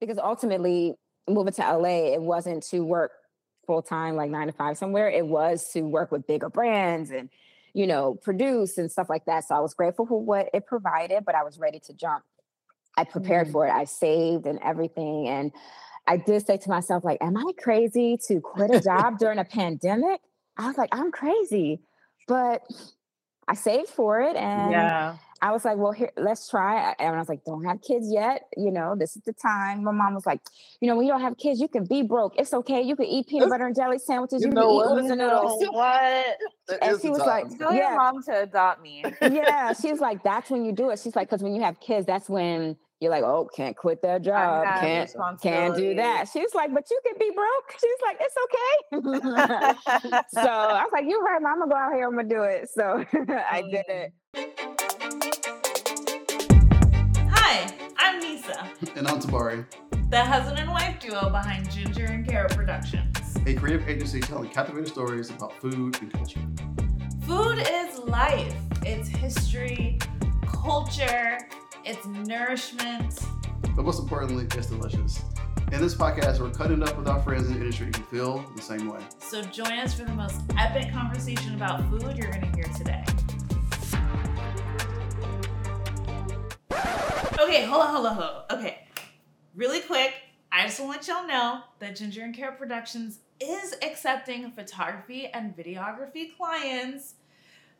because ultimately moving to LA, it wasn't to work full time, like nine to five somewhere. It was to work with bigger brands and, you know, produce and stuff like that. So I was grateful for what it provided, but I was ready to jump. I prepared mm. for it. I saved and everything. And I did say to myself, like, am I crazy to quit a job during a pandemic? I was like, I'm crazy. But I saved for it and yeah. I was like, well, here, let's try. And I was like, don't have kids yet. You know, this is the time. My mom was like, you know, when you don't have kids, you can be broke. It's okay. You can eat peanut butter and jelly sandwiches. You, you know can eat noodles and What? and she was like, tell yeah. your mom to adopt me. yeah. She's like, that's when you do it. She's like, because when you have kids, that's when you're like, oh, can't quit that job. Can't, can't do that. She's like, but you can be broke. She's like, it's okay. so I was like, you're right, mom. I'm gonna go out here. I'm gonna do it. So I oh, did it. I'm Nisa. And I'm Tabari. The husband and wife duo behind Ginger and Carrot Productions. A creative agency telling captivating stories about food and culture. Food is life. It's history, culture, it's nourishment. But most importantly, it's delicious. In this podcast, we're cutting it up with our friends in the industry who feel the same way. So join us for the most epic conversation about food you're going to hear today. Okay, hold on, hold on, hold on. Okay, really quick, I just want to let y'all know that Ginger and Carrot Productions is accepting photography and videography clients.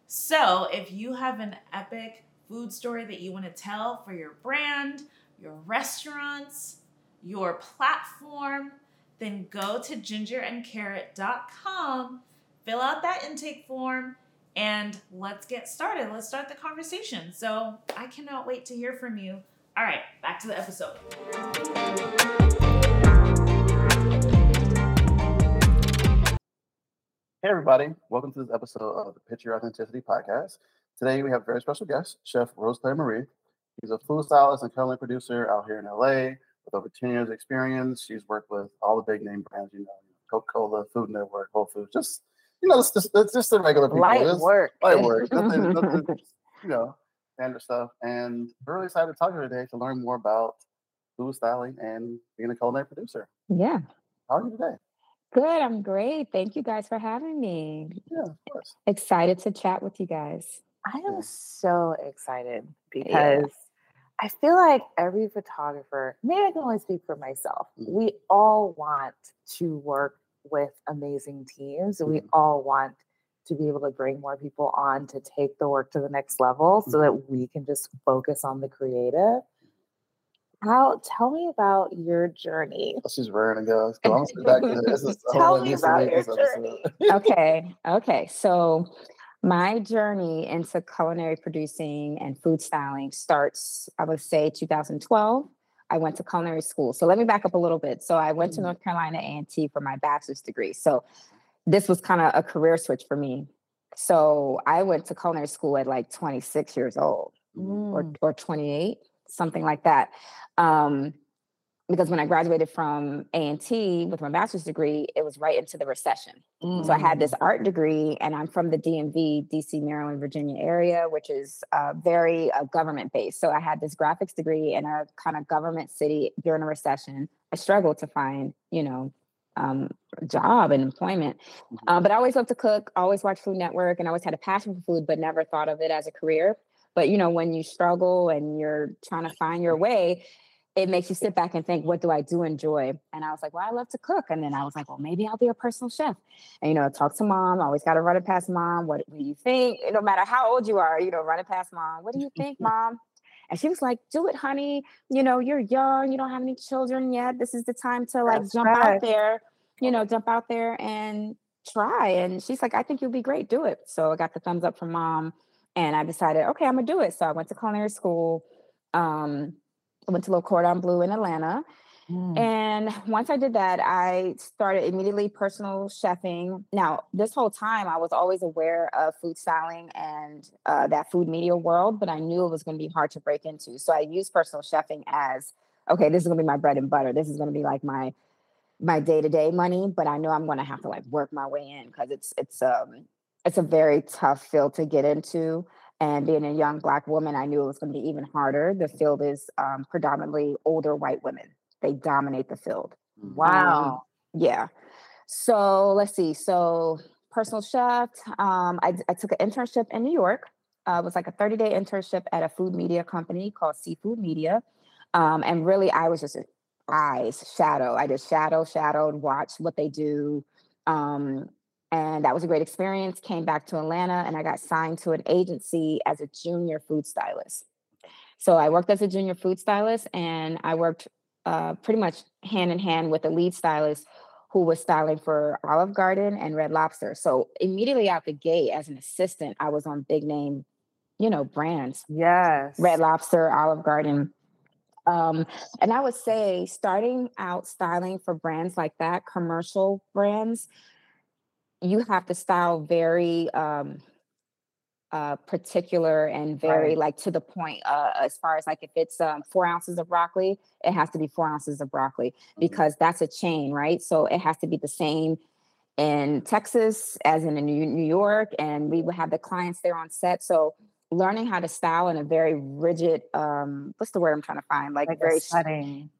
So if you have an epic food story that you want to tell for your brand, your restaurants, your platform, then go to gingerandcarrot.com, fill out that intake form, and let's get started. Let's start the conversation. So I cannot wait to hear from you. All right, back to the episode. Hey, everybody. Welcome to this episode of the Your Authenticity podcast. Today we have a very special guest, Chef Rosecleer-Marie. She's a food stylist and culinary producer out here in LA with over 10 years experience. She's worked with all the big name brands, you know, Coca-Cola, Food Network, Whole Foods, just, you know, it's just, it's just the regular people. Light it's work. Light work. nothing, nothing, you know, standard stuff. And we're really excited to talk to her today to learn more about food styling and being a culinary producer. Yeah. How are you today? Good. I'm great. Thank you guys for having me. Yeah, of course. Excited to chat with you guys. I am so excited because yeah. I feel like every photographer, maybe I can only speak for myself, mm-hmm. we all want to work with amazing teams. Mm-hmm. We all want to be able to bring more people on to take the work to the next level so mm-hmm. that we can just focus on the creative. How tell me about your journey. Oh, she's raring to go. So back to this. tell me about your journey. okay. Okay. So my journey into culinary producing and food styling starts, I would say, 2012. I went to culinary school. So let me back up a little bit. So I went to mm-hmm. North Carolina A&T for my bachelor's degree. So this was kind of a career switch for me. So I went to culinary school at like 26 years old mm. or, or 28, something like that. Um, because when I graduated from A&T with my bachelor's degree, it was right into the recession. Mm. So I had this mm. art degree and I'm from the DMV, DC, Maryland, Virginia area, which is uh, very uh, government based. So I had this graphics degree in a kind of government city during a recession. I struggled to find, you know, um, job and employment. Mm-hmm. Uh, but I always loved to cook, always watched Food Network and I always had a passion for food, but never thought of it as a career. But, you know, when you struggle and you're trying to find your way, it makes you sit back and think, what do I do enjoy? And I was like, well, I love to cook. And then I was like, well, maybe I'll be a personal chef. And, you know, talk to mom. Always got to run it past mom. What do you think? No matter how old you are, you know, run it past mom. What do you think, mom? And she was like, do it, honey. You know, you're young. You don't have any children yet. This is the time to like That's jump right. out there, you know, jump out there and try. And she's like, I think you'll be great. Do it. So I got the thumbs up from mom. And I decided, okay, I'm going to do it. So I went to culinary school. Um, went to Le Cordon Bleu in Atlanta. Mm. And once I did that, I started immediately personal chefing. Now, this whole time, I was always aware of food styling and uh, that food media world, but I knew it was going to be hard to break into. So I used personal chefing as okay, this is going to be my bread and butter. This is going to be like my my day to day money, but I know I'm going to have to like work my way in because it's it's um it's a very tough field to get into. And being a young Black woman, I knew it was going to be even harder. The field is um, predominantly older white women. they dominate the field. Mm. Wow. Um, yeah. So let's see. So personal chef. Um, I, I took an internship in New York. Uh, it was like a 30 day internship at a food media company called Seafood Media. Um, and really, I was just eyes shadow. I just shadow, shadowed, watched what they do. Um, and that was a great experience. Came back to Atlanta and I got signed to an agency as a junior food stylist. So I worked as a junior food stylist and I worked uh, pretty much hand in hand with the lead stylist who was styling for Olive Garden and Red Lobster. So immediately out the gate as an assistant, I was on big name, you know, brands. Yes. Red Lobster, Olive Garden. Um, and I would say starting out styling for brands like that, commercial brands, you have to style very um, uh, particular and very Right. like to the point uh, as far as like if it's um, four ounces of broccoli, it has to be four ounces of broccoli because that's a chain, right? So it has to be the same in Texas as in New New York, and we would have the clients there on set. So learning how to style in a very rigid, um, what's the word I'm trying to find? Like, Like very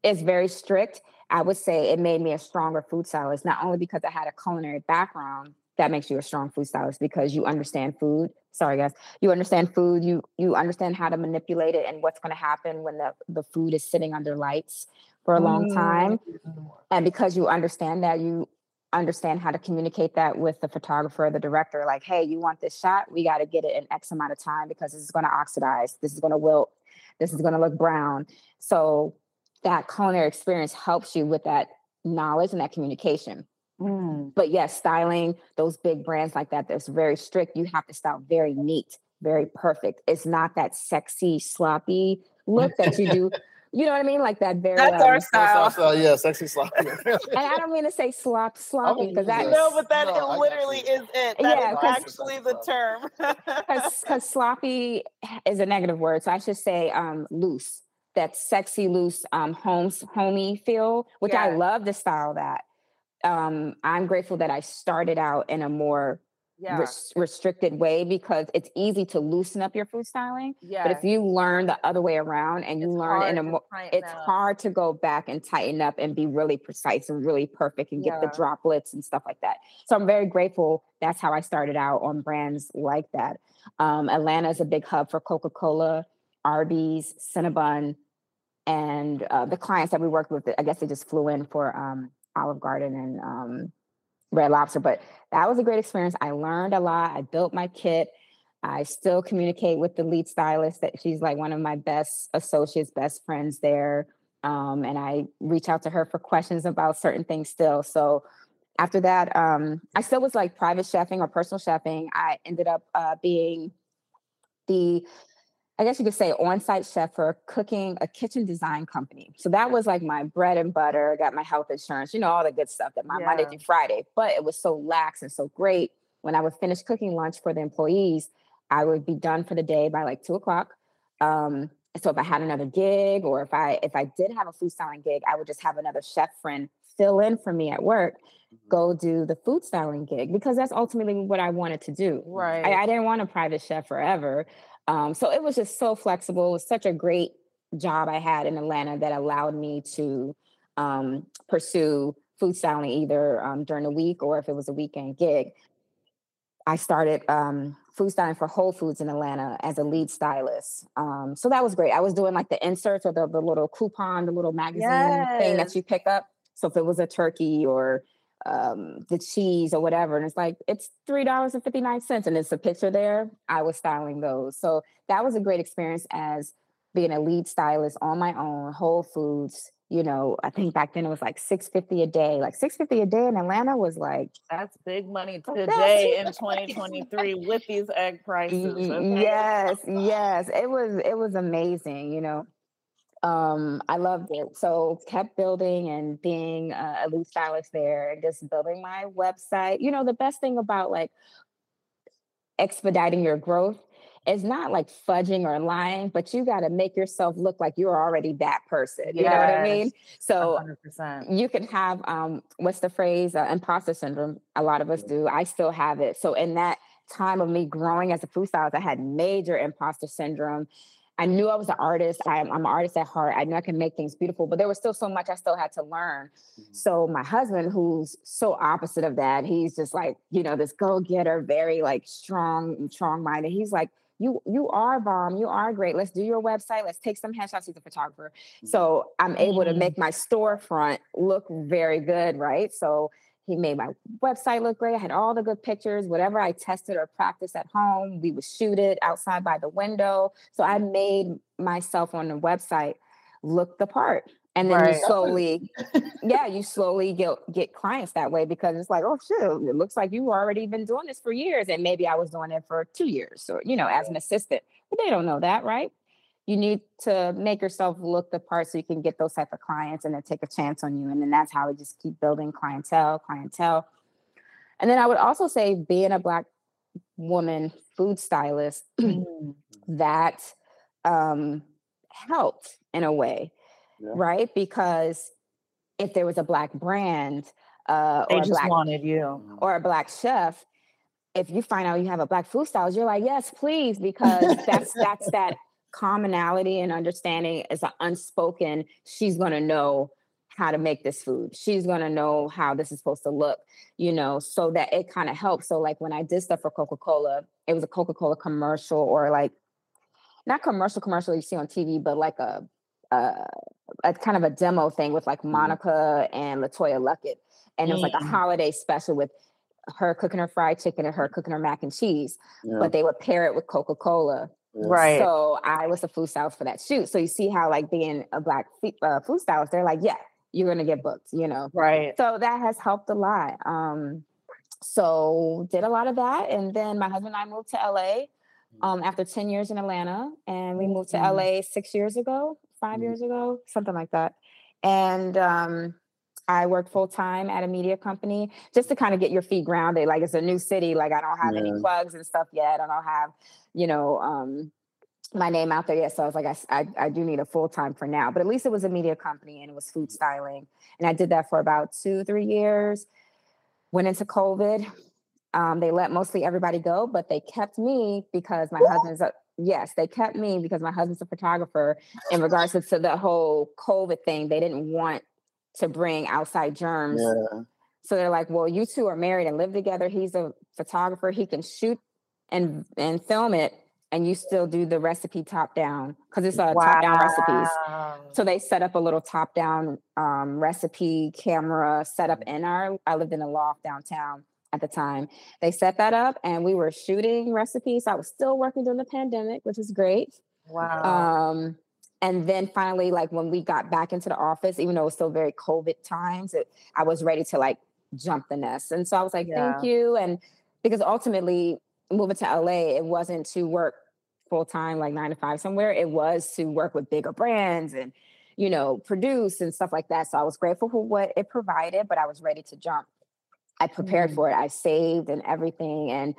it's very strict. I would say it made me a stronger food stylist, not only because I had a culinary background that makes you a strong food stylist because you understand food. Sorry, guys, you understand food. You you understand how to manipulate it and what's going to happen when the the food is sitting under lights for a long time. Mm. And because you understand that, you understand how to communicate that with the photographer or the director. Like, hey, you want this shot? We got to get it in X amount of time because this is going to oxidize. This is going to wilt. This is going to look brown. So that culinary experience helps you with that knowledge and that communication. Mm. But yes, styling those big brands like that, that's very strict. You have to style very neat, very perfect. It's not that sexy, sloppy look that you do. You know what I mean? Like that very. That's our um, style. Yeah, sexy sloppy. and I don't mean to say slop sloppy because that yes. No, but that No, I it got literally is it. That Yeah, is 'cause- actually the term. because sloppy is a negative word, so I should say um, loose. That sexy, loose, um, homes, homey feel, which I love to style that. Um, I'm grateful that I started out in a more yeah. res- restricted way because it's easy to loosen up your food styling. yeah. But if you learn the other way around and you It's learn in a more, it's up. hard to go back and tighten up and be really precise and really perfect and get the droplets and stuff like that. So I'm very grateful. That's how I started out on brands like that. Um, Atlanta is a big hub for Coca Cola, Arby's, Cinnabon, and uh, the clients that we worked with. I guess they just flew in for um, Olive Garden and um, Red Lobster. But that was a great experience. I learned a lot. I built my kit. I still communicate with the lead stylist that she's like one of my best associates, best friends there. Um, and I reach out to her for questions about certain things still. So after that, um, I still was like private chefing or personal chefing. I ended up uh, being the, I guess you could say, on-site chef for cooking a kitchen design company. So that was like my bread and butter. Got my health insurance, you know, all the good stuff that my Monday through Friday. But it was so lax and so great. When I would finish cooking lunch for the employees, I would be done for the day by like two o'clock. Um, so if I had another gig or if I if I did have a food styling gig, I would just have another chef friend fill in for me at work, go do the food styling gig because that's ultimately what I wanted to do. right. I, I didn't want a private chef forever. Um, so it was just so flexible. It was such a great job I had in Atlanta that allowed me to um, pursue food styling either um, during the week or if it was a weekend gig. I started um, food styling for Whole Foods in Atlanta as a lead stylist. Um, so that was great. I was doing like the inserts or the, the little coupon, the little magazine thing that you pick up. So if it was a turkey or um, the cheese or whatever, and it's like it's three dollars and fifty nine cents, and it's a picture there. I was styling those, so that was a great experience as being a lead stylist on my own. Whole Foods, you know, I think back then it was like six fifty a day. Like six fifty a day in Atlanta was like That's big money today in 2023 with these egg prices. Okay? Yes, yes. It was it was amazing, you know. Um, I loved it. So kept building and being a, a lead stylist there and just building my website. You know, the best thing about like expediting your growth is not like fudging or lying, but you got to make yourself look like you're already that person. You know what I mean? So 100%. you can have um what's the phrase uh, imposter syndrome a lot of us do i still have it so in that time of me growing as a food stylist i had major imposter syndrome I knew I was an artist. I, am an artist at heart. I knew I could make things beautiful, but there was still so much I still had to learn. Mm-hmm. So my husband, who's so opposite of that, he's just like, you know, this go-getter, very like strong, strong-minded. He's like, you you are bomb you are great let's do your website let's take some headshots he's a photographer mm-hmm. so i'm able to mm-hmm. make my storefront look very good right so he made my website look great. I had all the good pictures. Whatever i tested or practiced at home we would shoot it outside by the window. So i mm-hmm. made myself on the website look the part. And then right. you slowly yeah you slowly get get clients that way because it's like oh shit it looks like you've already been doing this for years and maybe i was doing it for two years or you know as an assistant. But they don't know that right you need to make yourself look the part so you can get those type of clients and then take a chance on you and then that's how we just keep building clientele clientele and then i would also say being a black woman food stylist mm. that um helped in a way yeah. right? Because if there was a black brand uh, or a black wanted you mm-hmm. or a black chef, if you find out you have a black food stylist, you're like, yes, please, because that's that's that commonality and understanding is an unspoken. She's gonna know how to make this food. She's gonna know how this is supposed to look, you know, so that it kind of helps. So like when I did stuff for Coca-Cola, it was a Coca-Cola commercial or like not commercial commercial you see on TV, but like a uh, a kind of a demo thing with like mm-hmm. Monica and LeToya Luckett. And it was like a holiday special with her cooking her fried chicken and her cooking her mac and cheese, yeah. but they would pair it with Coca Cola. Yeah. Right. So I was a food stylist for that shoot. So you see how like being a black uh, food stylist, they're like, yeah, you're gonna get booked, you know. Right. So that has helped a lot. Um, so did a lot of that, and then my husband and I moved to LA mm. um, after 10 years in Atlanta, and we moved to mm-hmm. LA six years ago 5 mm-hmm. years ago, something like that. And um, I worked full time at a media company just to kind of get your feet grounded. Like it's a new city. Like I don't have yeah. any plugs and stuff yet. I don't have, you know, um, my name out there yet. So I was like, I, I, I do need a full time for now. But at least it was a media company and it was food styling. And I did that for about two, three years. Went into COVID. Um, they let mostly everybody go, but they kept me because my husband's a yes, they kept me because my husband's a photographer. In regards to, to the whole COVID thing, they didn't want to bring outside germs. Yeah. So they're like, well, you two are married and live together. He's a photographer. He can shoot and and film it, and you still do the recipe top down because it's a wow. top down recipes. So they set up a little top down um, recipe camera setup in our. I lived in a loft downtown at the time. They set that up and we were shooting recipes. I was still working during the pandemic, which was great. Wow. Um, and then finally, like when we got back into the office, even though it was still very COVID times, it, I was ready to like jump the nest. And so I was like, yeah. thank you. And because ultimately moving to LA, it wasn't to work full time, like nine to five somewhere. It was to work with bigger brands and, you know, produce and stuff like that. So I was grateful for what it provided, but I was ready to jump I prepared mm-hmm. for it. I saved and everything. And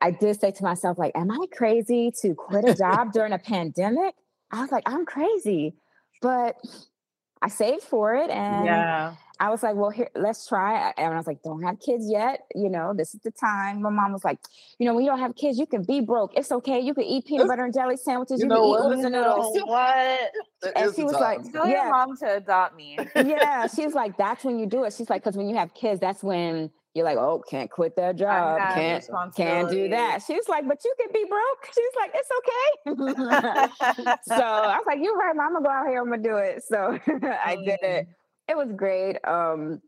I did say to myself, like, am I crazy to quit a job during a pandemic? I was like, I'm crazy. But I saved for it. And yeah. I was like, well, here, let's try. And I was like, don't have kids yet. You know, this is the time. My mom was like, you know, when you don't have kids, you can be broke. It's okay. You can eat peanut butter and jelly sandwiches. You, you can eat oodles and noodles. What? and she was like, tell yeah. your mom to adopt me. yeah. She's like, that's when you do it. She's like, because when you have kids, that's when you're like, oh, can't quit that job, can't can't do that. She's like, but you can be broke. She's like, it's okay. so I was like, you're right, mom. I'm gonna go out here. I'm gonna do it. So I oh, did it. It was great. Um,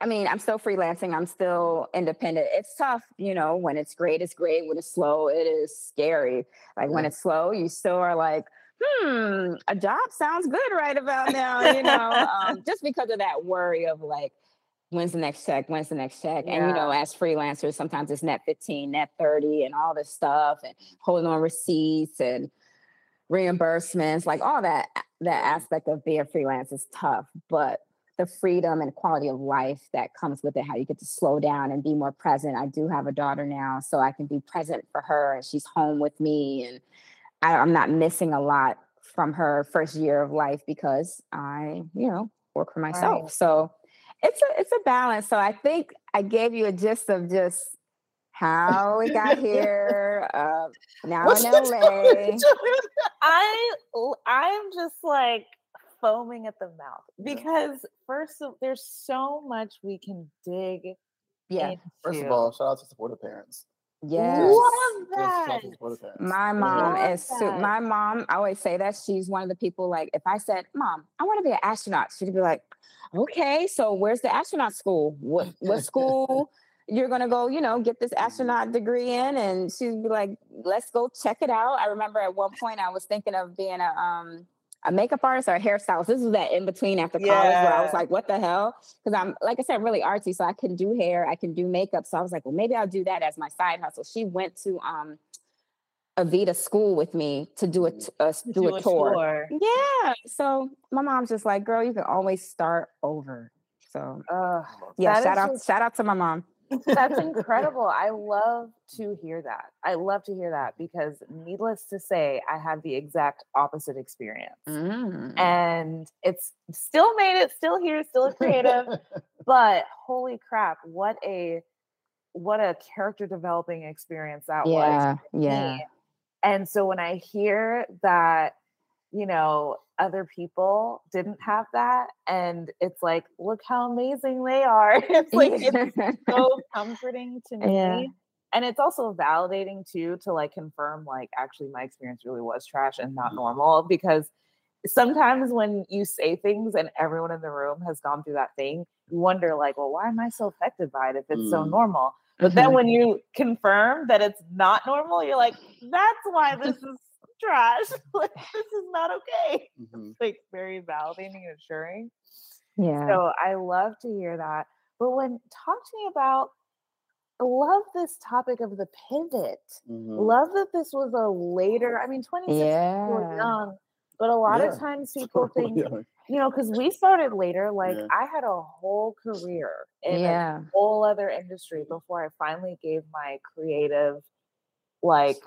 I mean, I'm still freelancing. I'm still independent. It's tough, you know. When it's great, it's great. When it's slow, it is scary. Like when it's slow, you still are like, hmm, a job sounds good right about now, you know, um, just because of that worry of like, when's the next check? When's the next check? Yeah. And you know, as freelancers, sometimes it's net 15, net 30, and all this stuff, and holding on receipts and reimbursements, like all that that aspect of being a freelance is tough. But the freedom and quality of life that comes with it, how you get to slow down and be more present. I do have a daughter now, so I can be present for her and she's home with me. And I, I'm not missing a lot from her first year of life because I, you know, work for myself. Right. So it's a it's a balance. So I think I gave you a gist of just how we got here. Uh, now What's in what's LA. going I I'm just like foaming at the mouth because first of, there's so much we can dig Yeah. into. First of all, shout out to supportive parents. Yes. love Just shout out that. to supportive parents. My mom Love is su- that. my mom. I always say that she's one of the people. Like, if I said, "Mom, I want to be an astronaut," she'd be like, "Okay, so where's the astronaut school? What what school you're gonna go? You know, get this astronaut degree in?" And she'd be like, "Let's go check it out." I remember at one point I was thinking of being a um a makeup artist or a hairstylist. This was that in between after college where I was like, "What the hell?" Because I'm like I said, really artsy, so I can do hair, I can do makeup. So I was like, "Well, maybe I'll do that as my side hustle." She went to um Aveda school with me to do a, a s- do, a, tour. Yeah. So my mom's just like, girl, you can always start over. So Ugh, yeah, shout out, just- shout out to my mom. That's incredible. I love to hear that. I love to hear that because, needless to say, I had the exact opposite experience. Mm. And it's still made it, still here, still creative. but holy crap, what a what a character developing experience that was. Yeah, for yeah. And so when I hear that, you know, other people didn't have that, and it's like, look how amazing they are. It's like it's so comforting to me. Yeah. And it's also validating too to like confirm like actually my experience really was trash and not normal because sometimes when you say things and everyone in the room has gone through that thing, you wonder like, well, why am I so affected by it if it's so Mm. normal? But then Mhm. when you confirm that it's not normal, you're like, that's why this is trash. like this is not okay. Mhm. It's like very validating and assuring. yeah. So I love to hear that. But when talk to me about I love this topic of the pivot. Mhm. Love that this was a later, I mean, 26 people yeah. young, but a lot Yeah. of times people think, Yeah. you know, because we started later, like Yeah. I had a whole career in a whole other industry before I finally gave my creative, like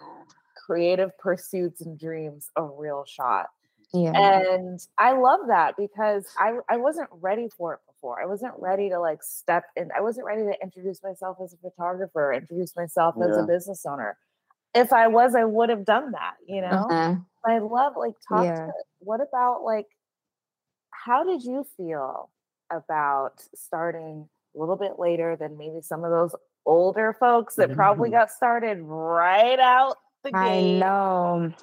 creative pursuits and dreams a real shot. Yeah. And I love that because I I wasn't ready for it before. I wasn't ready to like step in. I wasn't ready to introduce myself as a photographer, introduce myself as a business owner. If I was, I would have done that, you know? Uh-huh. I love like talk Yeah. to what about like how did you feel about starting a little bit later than maybe some of those older folks that probably Mhm. got started right out the I know.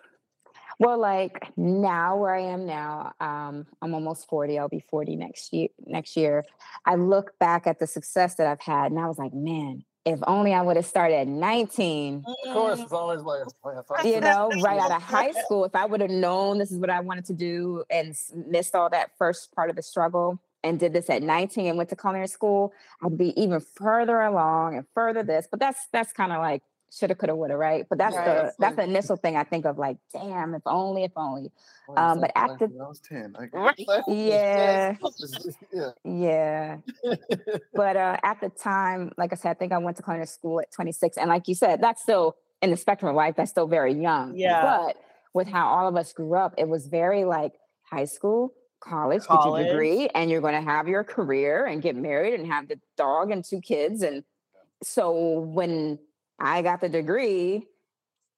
Well, like now where I am now, um, I'm almost 40. I'll be 40 next year. Next year, I look back at the success that I've had, and I was like, man, if only I would have started at 19. Of course, it's always like, yeah, fuck You know, right out of high school, if I would have known this is what I wanted to do and missed all that first part of the struggle and did this at 19 and went to culinary school, I'd be even further along and further this. But that's that's kind of like shoulda, coulda, woulda, right? But that's Right. the that's like- the initial thing I think of like, damn, if only, if only. Oh, Um, but after- I was 10. Like, Yeah. yeah. Yeah. But uh, at the time, like I said, I think I went to culinary school at 26. And like you said, that's still in the spectrum of life, that's still very young. Yeah. But with how all of us grew up, it was very like high school, college, get College. your degree, and you're going to have your career and get married and have the dog and two kids. And so when I got the degree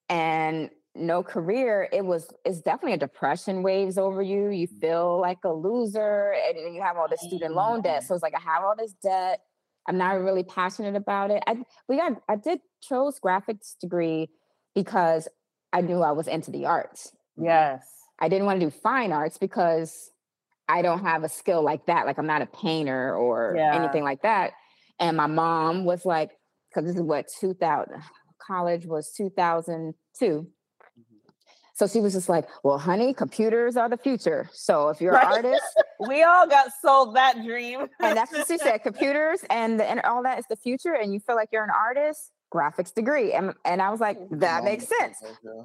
and no career, it was it's definitely a depression waves over you. You mm. feel like a loser, and you have all this student loan debt. So it's like I have all this debt. I'm not really passionate about it. I we got I did chose graphics degree because I knew I was into the arts. Yes. I didn't want to do fine arts because I don't have a skill like that. Like I'm not a painter or Yeah. anything like that. And my mom was like, because this is what 2000 college was 2002. Mm-hmm. So she was just like, well, honey, computers are the future. So if you're Right. an artist, We all got sold that dream. and that's what she said, computers and, the, and all that is the future, and you feel like you're an artist, graphics degree. And, and I was like, that makes sense.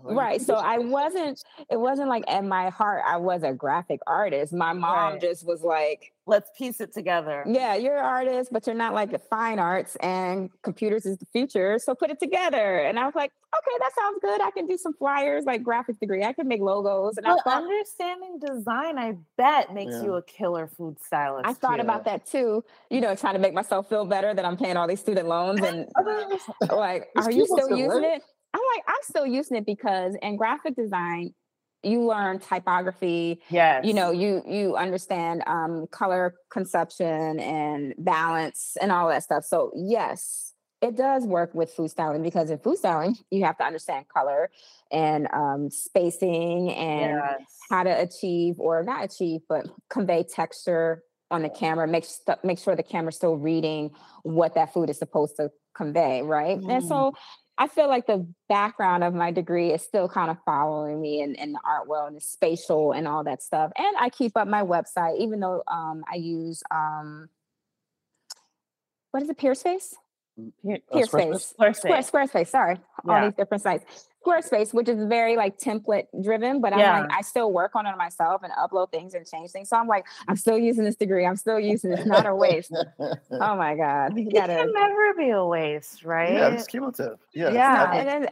Right. So I wasn't, it wasn't like in my heart, I was a graphic artist. My mom Right. just was like, let's piece it together. Yeah, you're an artist, but you're not like the fine arts and computers is the future. So put it together. And I was like, okay, that sounds good. I can do some flyers, like graphic degree. I can make logos. And I thought, understanding design, I bet, makes Yeah. you a killer food stylist. I thought too. about that too, you know, trying to make myself feel better that I'm paying all these student loans and like, are you still using right? it? I'm like, I'm still using it because in graphic design, you learn typography, Yes. you know, you you understand um color conception and balance and all that stuff. So yes, it does work with food styling because in food styling, you have to understand color and um spacing and Yes. how to achieve or not achieve, but convey texture on the camera, make st- make sure the camera's still reading what that food is supposed to convey, right? And Mm. so I feel like the background of my degree is still kind of following me in, in the art world and the spatial and all that stuff. And I keep up my website, even though um, I use um, what is it, Peerspace? Here- Uh, Peerspace. Squarespace. Square, Squarespace, sorry, all these different sites. Squarespace, which is very like template driven, but I'm Yeah. like, I still work on it myself and upload things and change things. So I'm like, I'm still using this degree. I'm still using it. It's not a waste. oh my God. You It gotta can never be a waste, right? Yeah, it's cumulative. Yeah. Yeah. I then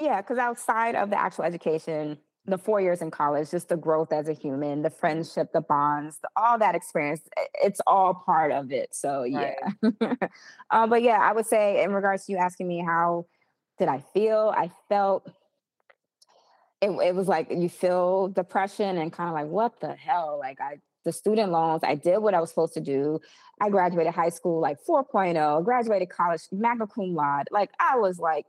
yeah, because outside of the actual education, the four years in college, just the growth as a human, the friendship, the bonds, the, all that experience, it's all part of it. So yeah. uh, but yeah, I would say in regards to you asking me how did I feel, I felt it, it was like you feel depression and kind of like what the hell like i the student loans i did what i was supposed to do i graduated high school like 4.0 graduated college magna cum laude like i was like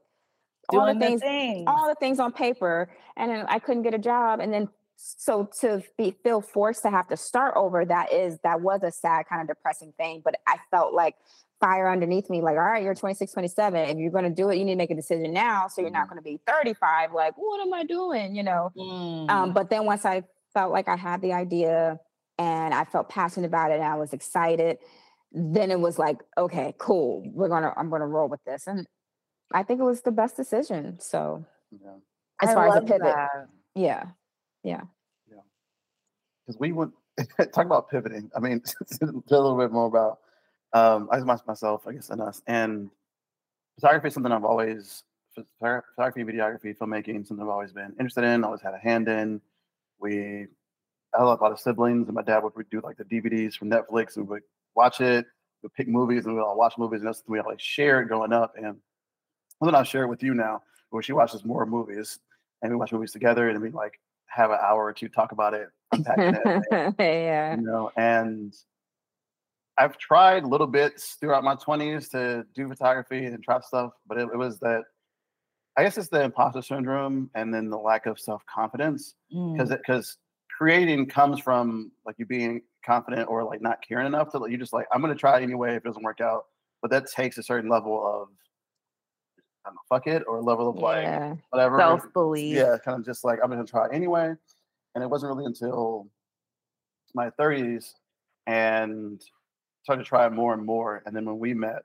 all the things things. all the things on paper and then i couldn't get a job and then so to be feel forced to have to start over that is that was a sad kind of depressing thing but i felt like fire underneath me like all right you're 26 27 if you're going to do it you need to make a decision now so you're not going to be 35 like what am i doing you know Mm. um, but then once i felt like i had the idea and i felt passionate about it and i was excited then it was like okay cool we're gonna i'm gonna roll with this and i think it was the best decision so yeah. as I far as a love pivot that. yeah Yeah. because we would talk about pivoting. I mean, a little bit more about um, I my- myself, I guess, and us. And photography is something I've always photography, videography, filmmaking, something I've always been interested in. Always had a hand in. We I had a lot of siblings, and my dad would do like the DVDs from Netflix, and we would watch it. We'd pick movies, and we would all watch movies, and that's we all like share it growing up. And something I'll share it with you now, where she watches more movies, and we watch movies together, and we like have an hour or two talk about it, unpacking it, and, yeah you know. And I've tried little bits throughout my twenties to do photography and try stuff, but it, it was that I guess it's the imposter syndrome and then the lack of self confidence Mm. because because creating comes from like you being confident or like not caring enough to like you just like I'm gonna try anyway if it doesn't work out, but that takes a certain level of I don't know, fuck it or a level of like whatever self belief. yeah, kind of just like I'm gonna try anyway. And it wasn't really until my 30s and started to try more and more. And then when we met,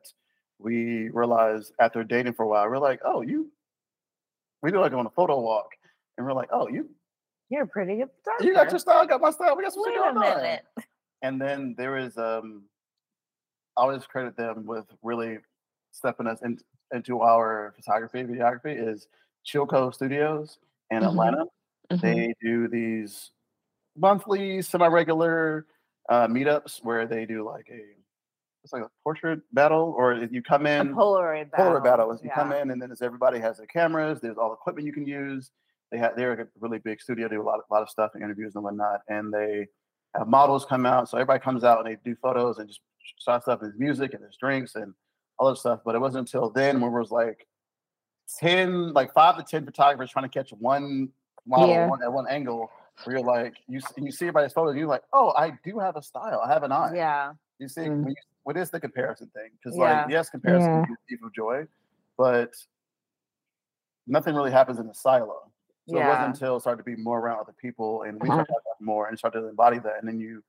we realized after dating for a while, we're like, oh, you we do like on a photo walk. And we're like, oh, you You're pretty good. you got your style, I got my style, we got some Wait shit a going on. minute. And then there is um I always credit them with really stepping us in, into our photography, videography is Chilco Studios in Mhm. Atlanta. Mhm. They do these monthly, semi-regular uh, meetups where they do like a it's like a portrait battle, or if you come A in Polaroid battle. Polaroid battle. is You come in and then it's everybody has their cameras. There's all the equipment you can use. They have they're a really big studio. Do a lot of, lot of stuff and interviews and whatnot. And they have models come out. So everybody comes out and they do photos and just shot stuff. There's music and there's drinks and all that stuff. But it wasn't until then when it was like ten, like five to ten photographers trying to catch one model Yeah. one, at one angle. Where you're like you you see everybody's photos, and you're like, oh, I do have a style. I have an eye. Yeah. You see, Mm. when you, what is the comparison thing? Because Yeah. like, yes, comparison Yeah. gives people joy, but nothing really happens in a silo. So it wasn't until it started to be more around other people, and we Uh-huh. started more and started to embody that, and then you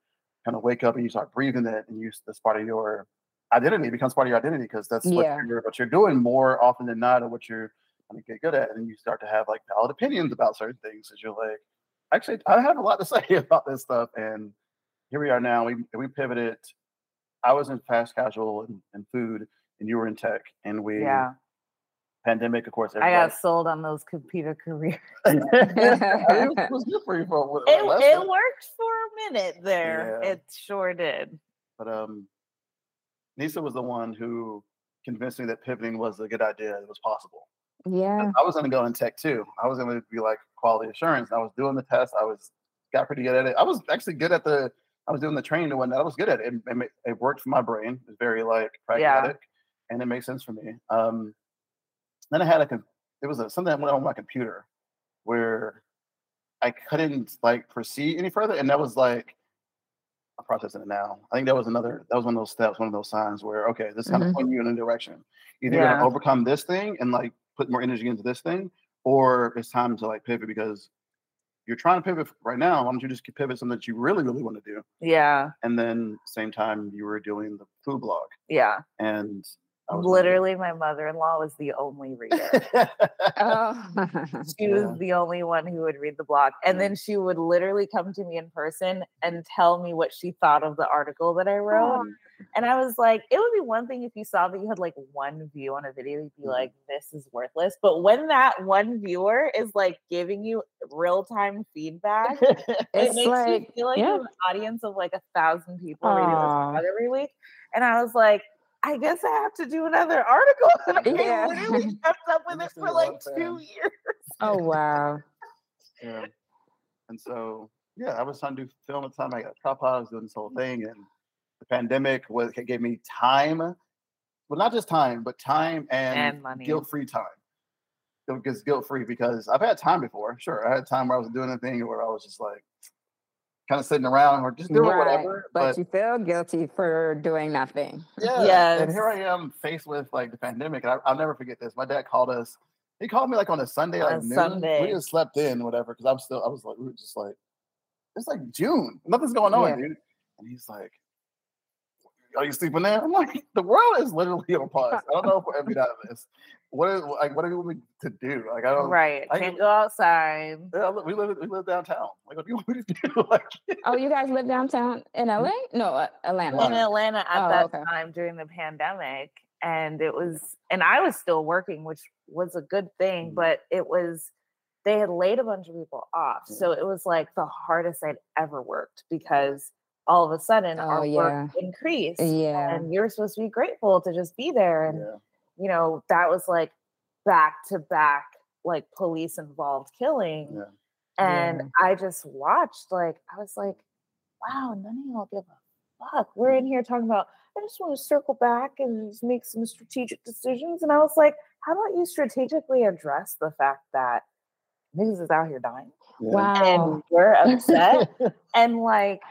kind of wake up and you start breathing it, and you that's part of your identity. It becomes part of your identity because that's Yeah. what you're what you're doing more often than not, or what you're going to get good at, and then you start to have like valid opinions about certain things. Because you're like, actually, I have a lot to say about this stuff, and here we are now. We we pivoted. I was in fast casual and, and food, and you were in tech, and we Yeah. pandemic, of course. I got sold on those computer careers. I mean, it was good for you for a It, it worked for a minute there. Yeah. It sure did. But um, Nisa was the one who convinced me that pivoting was a good idea. It was possible. yeah. I was going to go in tech too. I was going to be like quality assurance. I was doing the test. I was got pretty good at it. I was actually good at the. I was doing the training and whatnot. I was good at it. It, it, it worked for my brain. It was very like Yeah. pragmatic, and it made sense for me. Um, then I had a. It was a, something that went on my computer where I couldn't like proceed any further, and that was like. I'm processing it now. I think that was another. That was one of those steps. One of those signs where okay, this kind of Mhm. pointing you in a direction. Either you're gonna overcome this thing and like put more energy into this thing, or it's time to like pivot because you're trying to pivot right now. Why don't you just pivot something that you really, really want to do? Yeah. And then same time you were doing the food blog, Yeah. and Literally, my mother in law was the only reader. Oh. She was Yeah. the only one who would read the blog. And Yeah. then she would literally come to me in person and tell me what she thought of the article that I wrote. And I was like, it would be one thing if you saw that you had like one view on a video, you'd be Mhm. like, this is worthless. But when that one viewer is like giving you real time feedback, it It's makes like, you feel like yeah. you have an audience of like a thousand people reading this blog every week. And I was like, I guess I have to do another article. And I Yeah. literally kept up with it for like two fans. years. oh wow. yeah. And so yeah, I was trying to do film at the time. I got a tripod. I was doing this whole thing, and the pandemic was it gave me time. Well, not just time, but time and, And guilt-free time. It was guilt-free because I've had time before. Sure, I had time where I was doing a thing where I was just like kind of sitting around or just doing Right, whatever. But, But, you feel guilty for doing nothing. yeah, and here I am faced with like the pandemic, and I, I'll never forget this. My dad called us. He called me like on a Sunday, On like a noon. Sunday. We just slept in, whatever, because I'm still. I was like, we were just like, it's like June, nothing's going on, Yeah. dude. And he's like, "Are you sleeping there?" I'm like, "The world is literally on pause. I don't know if we're ever out of this. What is like? What do you want me to do? Like, I don't. Right. I Can't go outside. Yeah, we live. We live downtown. Like, what do you want me to do? Like, Oh, you guys live downtown in LA? No, uh, Atlanta. in Atlanta. Atlanta at Oh, that okay. time during the pandemic. And it was, and I was still working, which was a good thing, Mhm. but it was, they had laid a bunch of people off. Yeah. So it was like the hardest I'd ever worked because all of a sudden Oh, our yeah. work increased. Yeah. And you're supposed to be grateful to just be there. And, yeah, you know, that was like back to back, like police involved killing. yeah. And Yeah. I just watched, like, I was like, wow, none of y'all give a fuck. We're mm-hmm. in here talking about, I just want to circle back and just make some strategic decisions. And I was like, how about you strategically address the fact that niggas is out here dying yeah. Wow. and we're upset and like,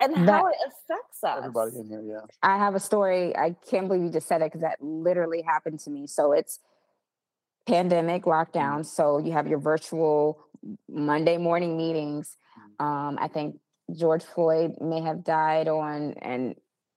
And how it- That- how it affects us. everybody in here, yeah. I have a story. I can't believe you just said it because that literally happened to me. So it's pandemic lockdown. So you have your virtual Monday morning meetings. Um, I think George Floyd may have died on and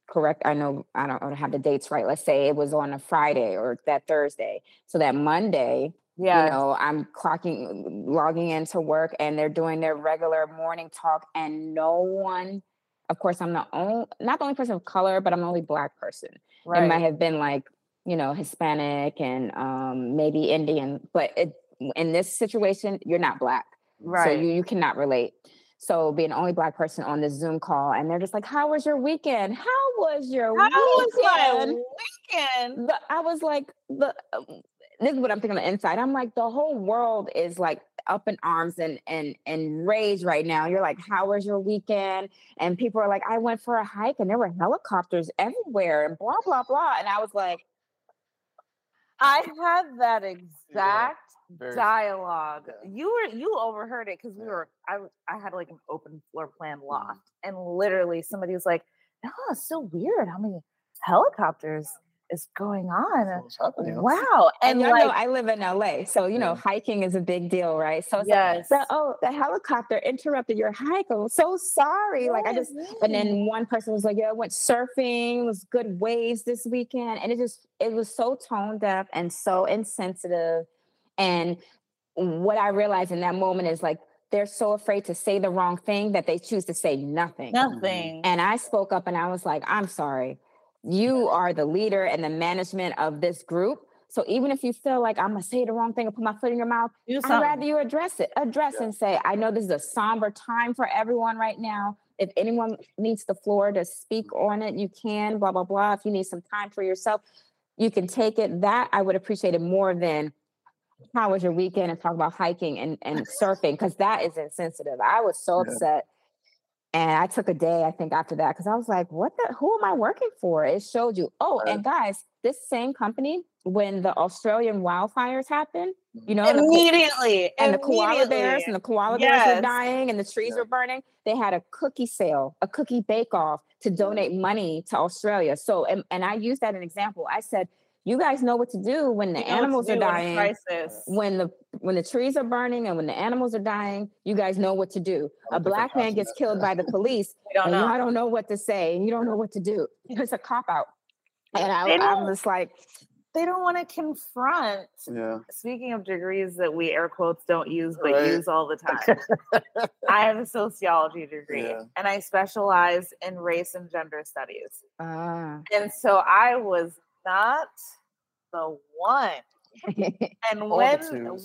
correct. I know I don't, I don't have the dates right. Let's say it was on a Friday or that Thursday. So that Monday, Yeah. you know, I'm clocking, logging into work, and they're doing their regular morning talk, and no one. Of course, I'm the only, not the only person of color, but I'm the only black person. right. It might have been like, you know, Hispanic and um, maybe Indian, but it, in this situation, you're not black, right. so you you cannot relate. So being the only black person on this Zoom call, and they're just like, "How was your weekend? How was your How was my weekend?" weekend? the, I was like, the uh, this is what I'm thinking on the inside. I'm like, the whole world is like up in arms and and and rage right now. You're like, how was your weekend? And people are like, I went for a hike and there were helicopters everywhere and blah blah blah. And I was like, I had that exact Very- dialogue. Yeah. You were you overheard it because we Yeah. were I had like an open floor plan Mhm. loft, and literally somebody was like, "Oh, it's so weird how many helicopters is going on." What's happening? Wow, and and, y'all like know I live in LA, so you know Yeah. hiking is a big deal, right? So yes, like, the, oh, the helicopter interrupted your hike. I'm so sorry. Like I just Yes, And then one person was like, "Yeah, I went surfing. It was good waves this weekend." And it just it was so tone deaf and so insensitive. And what I realized in that moment is like they're so afraid to say the wrong thing that they choose to say nothing. Nothing. And I spoke up and I was like, I'm sorry. You are the leader and the management of this group. So even if you feel like I'm gonna say the wrong thing or put my foot in your mouth, I'd rather you address it. Address Yeah. and say, I know this is a somber time for everyone right now. If anyone needs the floor to speak mm-hmm. on it, you can, blah, blah, blah. If you need some time for yourself, you can take it. That I would appreciate it more than how was your weekend and talk about hiking and, and surfing, because that is insensitive. I was so Yeah. upset. And I took a day, I think, after that, because I was like, what the who am I working for? It showed you. Oh, and guys, this same company, when the Australian wildfires happened, mm-hmm. you know, and the ko- Immediately. and the koala bears and the koala bears were dying and the trees Yeah. were burning. They had a cookie sale, a cookie bake off to donate money to Australia. So, and, and I used that as an example. I said, you guys know what to do when the You know animals are dying, Crisis. when the when the trees are burning and when the animals are dying. You guys know what to do. A black man gets killed by the police, We don't and know. you don't know what to say, and you don't know what to do. It's a cop out. And I, They I'm just like, They don't want to confront. Yeah. Speaking of degrees that we air quotes don't use but Right. use all the time, I have a sociology degree Yeah. and I specialize in race and gender studies. ah. And so I was not the one. And when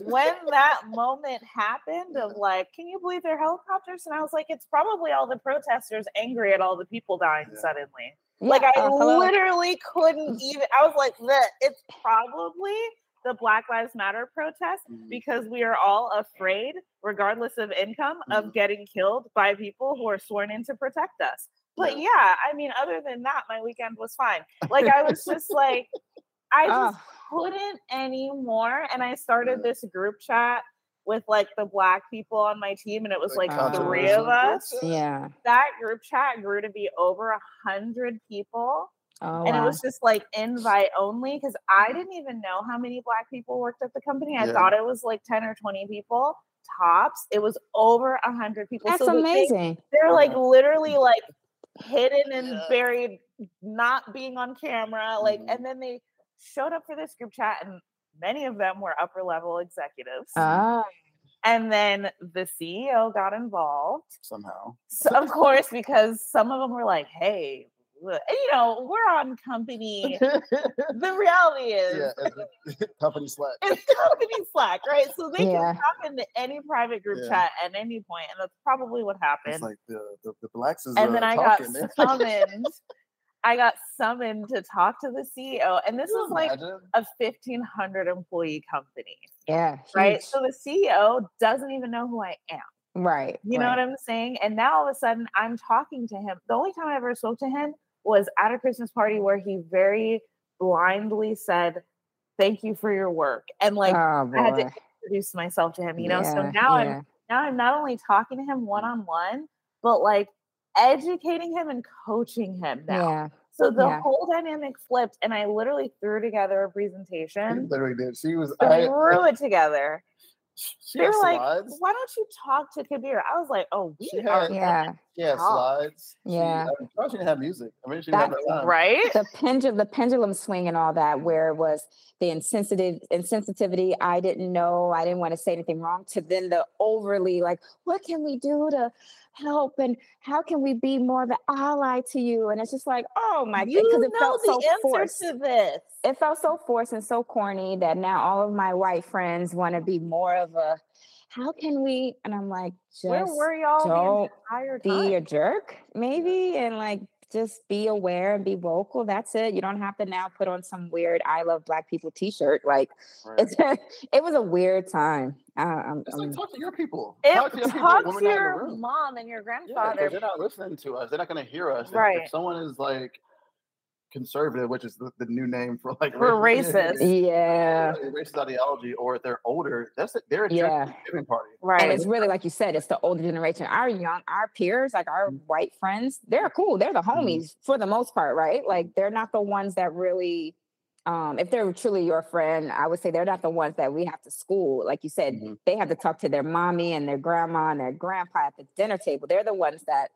when that moment happened of like, can you believe they're helicopters? And I was like, it's probably all the protesters angry at all the people dying Yeah. suddenly. Yeah, Like I uh, literally couldn't even. I was like, it's probably the Black Lives Matter protest Mhm. because we are all afraid, regardless of income, Mhm. of getting killed by people who are sworn in to protect us. But Yeah. yeah, I mean, other than that, my weekend was fine. Like I was just like, I just Ah. couldn't anymore. And I started this group chat with like the black people on my team, and it was like Like three of us. yeah. That group chat grew to be over a hundred people Oh, and it was just like invite only because I didn't even know how many black people worked at the company. I Yeah. thought it was like 10 or 20 people tops. It was over a hundred people. That's so amazing. they're like literally like hidden and Yeah. buried, not being on camera. Like, Mhm. and then they showed up for this group chat, and many of them were upper level executives. Ah, and then the CEO got involved. Somehow. So, of course, because some of them were like, hey, look, and, you know, we're on company. the reality is, yeah. Company slack. it's company Slack, right? So they Yeah. can hop into any private group Yeah. chat at any point, and that's probably what happened. It's like the, the, the blacks is and uh, then I got talking. They're- summoned. I got summoned to talk to the CEO, and this Can is like imagine? a fifteen hundred employee company, yeah. right? So the CEO doesn't even know who I am. right. You know right. what I'm saying? And now all of a sudden, I'm talking to him. The only time I ever spoke to him was at a Christmas party where he very blindly said, "Thank you for your work," and like oh, I had to introduce myself to him. You know, so Yeah, now I'm now I'm not only talking to him one on one, but like educating him and coaching him now. Yeah. So the yeah. whole dynamic flipped, and I literally threw together a She presentation, literally did. She was. I, threw it together. she They had were like, slides. "Why don't you talk to Kabir?" I was like, "Oh, we She are had- Yeah. Talk. slides. She- Yeah. I mean, probably she didn't have music. I mean, she didn't That's no time. right." the pendulum the pendulum swing and all that where it was the insensitive insensitivity i didn't know i didn't want to say anything wrong to then the overly like what can we do to help and how can we be more of an ally to you and it's just like oh my you because it know felt the so answer forced to this. it felt so forced and so corny that now all of my white friends want to be more of a how can we and i'm like just Where were y'all don't the entire be a jerk maybe and like just be aware and be vocal that's it you don't have to now put on some weird i love black people t-shirt like Right. it's it was a weird time uh, I'm, It's like I'm- talk to your people. It, talk to your talk when to we're not in the your mom and your Yeah, 'cause grandfather. they're not listening to us. They're not going to hear us. If- If, Right. someone is like conservative, which is the, the new name for like For racist, racist. yeah racist ideology, or if they're older, that's it. They're a Yeah. Thanksgiving party. and right. it's really like you said it's the older generation our young our peers like our Mm. white friends they're cool they're the Mm-hmm. homies for the most part right like they're not the ones that really um if they're truly your friend i would say they're not the ones that we have to school like you said Mhm. they have to talk to their mommy and their grandma and their grandpa at the dinner table they're the ones that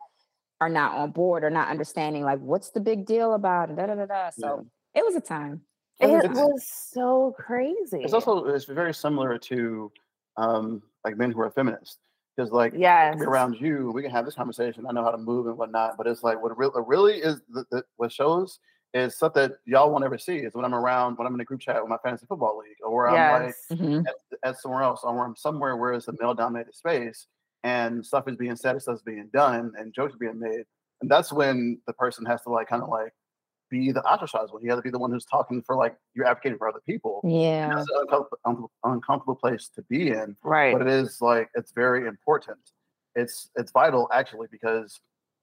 are not on board or not understanding like what's the big deal about it da, da, da, da. so it was a time It It's- was so crazy. It's also it's very similar to um, like men who are feminists. Because like yeah, around you, we can have this conversation. I know how to move and whatnot, but it's like what really, really is the, the, what shows is stuff that y'all won't ever see. Is when I'm around, when I'm in a group chat with my fantasy football league, or where I'm like Yes. Mhm. at, at somewhere else, or where I'm somewhere where it's a male dominated space and stuff is being said, stuff's being done, and jokes are being made, and that's when the person has to like kind of like be the ostracized one. You have to be the one who's talking for like you're advocating for other people. Yeah. That's an uncomfortable, uncomfortable- uncomfortable place to be in Right. but it is like it's very important. It's it's vital actually because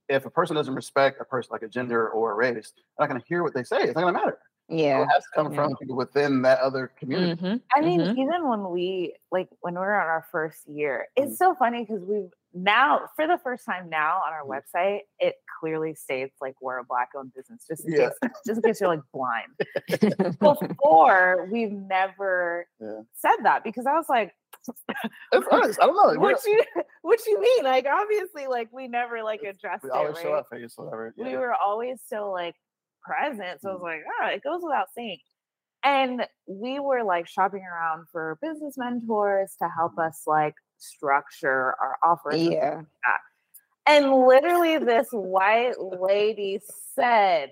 if a person doesn't respect a person like a gender or a race, they're not going to hear what they say. It's not going to matter. So Yeah. it has come Yeah. from people within that other community. Mhm. I mean, Mhm. even when we like when we we're on our first year, it's so funny because we've now for the first time now on our Mhm. website, it clearly states like we're a black owned business, just in Yeah. case just in case you're like blind. Before we've never Yeah. said that because I was like, It's honest. I don't know. What you what you mean? Like obviously, like we never like It's- addressed we it, always right? show our face, whatever. we Yeah. were always so like present. So I was Mhm. like, oh, it goes without saying. And we were like shopping around for business mentors to help us like structure our offers. Yeah. like. And literally, this white lady said,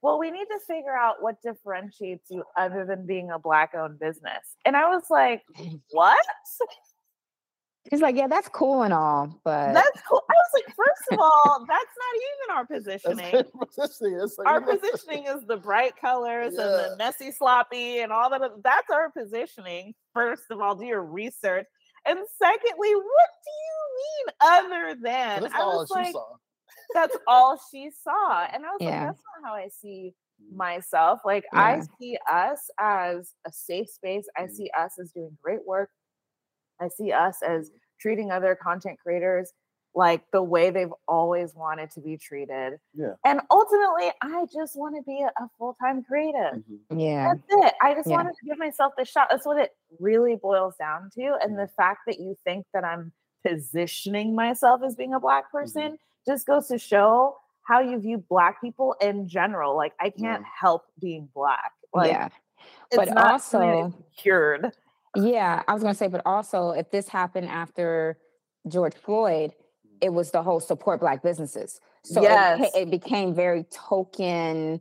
Well, we need to figure out what differentiates you other than being a black owned business. And I was like, What? He's like, yeah, that's cool and all, but That's cool. I was like, First of all, that's not even our positioning. positioning. Like, our positioning is the bright colors and the messy sloppy and all that that's our positioning first of all do your research and secondly what do you mean other than That's i all was she like saw. that's all she saw and i was like that's not how i see myself like i see us as a safe space i Mhm. see us as doing great work i see us as treating other content creators like the way they've always wanted to be treated Yeah. and ultimately, I just want to be a, a full time creative. Mhm. yeah. That's it. I just Yeah. wanted to give myself the shot. That's what it really boils down to. And the fact that you think that I'm positioning myself as being a black person just goes to show how you view black people in general. Like I can't help being black. Like yeah. it's But not something also- cured. Yeah, I was going to say, but also if this happened after George Floyd, mm-hmm. it was the whole support black businesses. So it, Yes. ca- it became very token,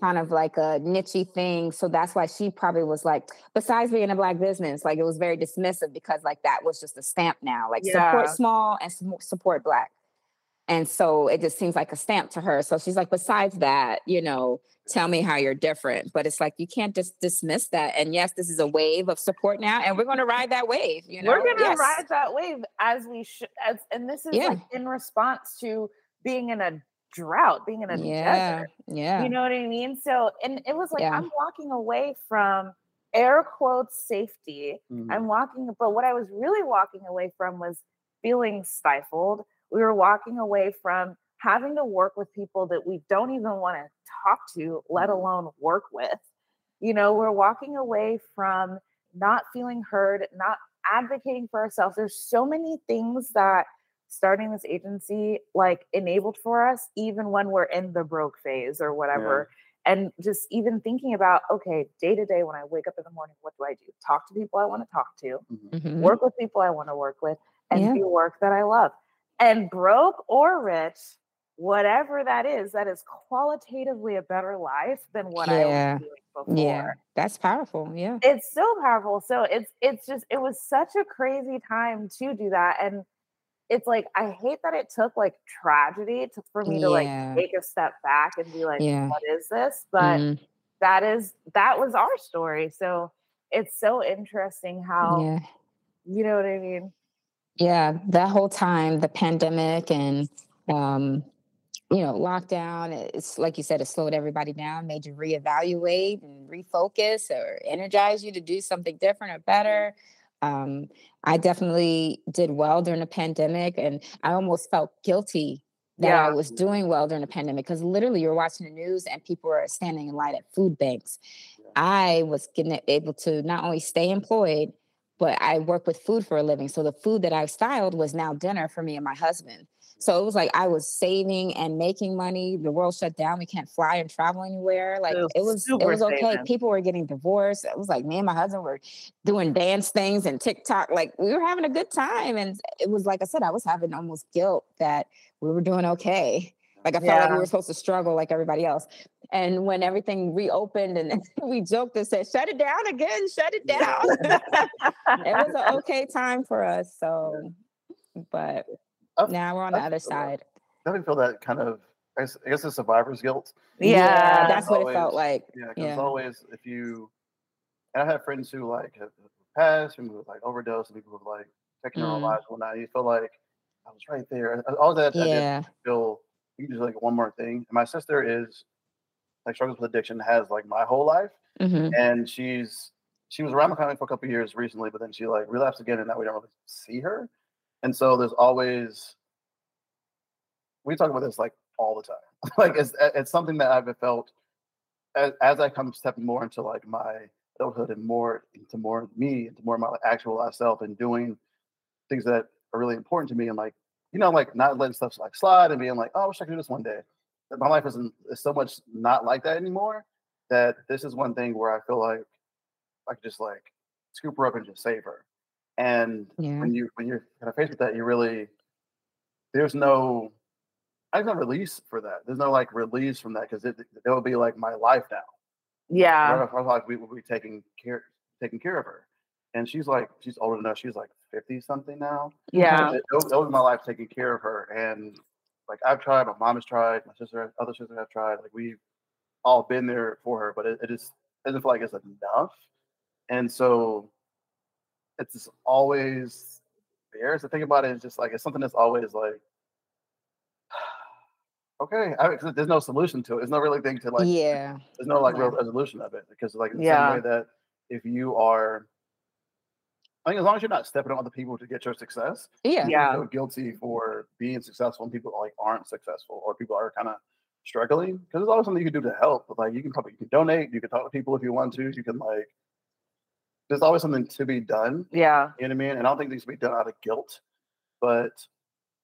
kind of like a nichey thing. So that's why she probably was like, besides being a black business, like it was very dismissive because like that was just a stamp now, like Yeah. support small and support black. And so it just seems like a stamp to her. So she's like, besides that, you know, tell me how you're different. But it's like you can't just dismiss that. And yes, this is a wave of support now, and we're going to ride that wave. You know, We're gonna Yes. ride that wave as we should as and this is Yeah. like in response to being in a drought, being in a Yeah, desert. yeah, You know what I mean? So, and it was like Yeah. I'm walking away from air quotes safety. Mhm. I'm walking, but what I was really walking away from was feeling stifled. We were walking away from having to work with people that we don't even want to talk to, let Mm-hmm. alone work with. You know, we're walking away from not feeling heard, not advocating for ourselves. There's so many things that starting this agency like enabled for us, even when we're in the broke phase or whatever. And just even thinking about, okay, day to day, when I wake up in the morning, what do I do? Talk to people I want to talk to, Mhm. Mhm. work with people I want to work with, and Yeah. do work that I love. And broke or rich, whatever that is, that is qualitatively a better life than what I Yeah. was doing before yeah. That's powerful. Yeah, it's so powerful so it's it's just it was such a crazy time to do that and it's like i hate that it took like tragedy to, for me to like take a step back and be like Yeah. what is this but Mhm. that is that was our story so it's so interesting how yeah. you know what i mean yeah that whole time the pandemic and um you know lockdown it's like you said it slowed everybody down made you reevaluate and refocus or energize you to do something different or better um i definitely did well during the pandemic and i almost felt guilty that i was doing well during the pandemic because literally you're watching the news and people are standing in line at food banks i was getting able to not only stay employed but I work with food for a living. So the food that I styled was now dinner for me and my husband. So it was like I was saving and making money. The world shut down. We can't fly and travel anywhere. Like was it was, it was okay. saving. People were getting divorced. It was like me and my husband were doing dance things and TikTok. Like we were having a good time. And it was like I said, I was having almost guilt that we were doing okay. Like I felt like we were supposed to struggle like everybody else. And when everything reopened and we joked and said, shut it down again, shut it down. it was an okay time for us. So, but I've- now we're on the I've other feel that. side. definitely feel that kind of. I guess, I guess the survivor's guilt. yeah. that's what it felt like. Yeah, because Yeah. it's always if you. And I have friends who like have passed, and who like overdosed, and people who've like taken their own Mm. lives and whatnot. You feel like I was right there. All that I did Yeah. feel you can do like one more thing. And my sister is like struggles with addiction, has like my whole life, Mhm. and she's she was around the family for a couple of years recently, but then she like relapsed again, and now we don't really see her. And so there's always we talk about this like all the time. like it's it's something that I've felt as, as I come stepping more into like my adulthood and more into more me, into more my actual self, and doing things that are really important to me, and like you know, like not letting stuff like slide and being like, oh, I wish I could do this one day. My life isn't is so much not like that anymore. That this is one thing where I feel like I could just like scoop her up and just save her. And Yeah. when you when you're kind of faced with that, you really there's no there's no release for that. There's no like release from that because it it will be like my life now. Yeah. Our- our life we will be taking care taking care of her. And she's like she's older enough. She's like fifty something now. Yeah. It, it was my life taking care of her. And like I've tried, my mom has tried, my sister, other sisters have tried. Like we've all been there for her, but it, it just doesn't feel like it's enough. And so it's just always there. So think about it, it's just like it's something that's always like, okay, I, 'cause there's no solution to it. There's no really thing to like yeah. there's no like real resolution of it because like in the Yeah. same way that if you are I think as long as you're not stepping on other people to get your success, Yeah. you Yeah. feel guilty for being successful and people like aren't successful or people are kind of struggling because there's always something you can do to help. But, like you can probably you can donate, you can talk to people if you want to, you can like there's always something to be done. Yeah. You know what I mean? And I don't think these to be done out of guilt, but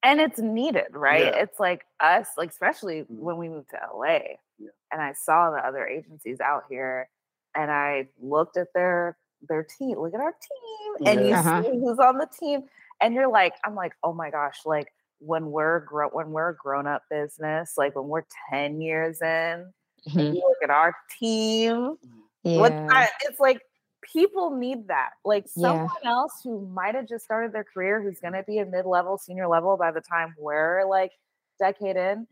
and it's needed right Yeah. it's like us like especially Mhm. when we moved to la Yeah. and i saw the other agencies out here and i looked at their their team look at our team and you Uh-huh. see who's on the team and you're like i'm like oh my gosh like when we're grown when we're a grown-up business like when we're 10 years in Mhm. and you look at our team Yeah. what I, it's like people need that like Yeah. someone else who might have just started their career who's going to be a mid-level senior level by the time we're like decade in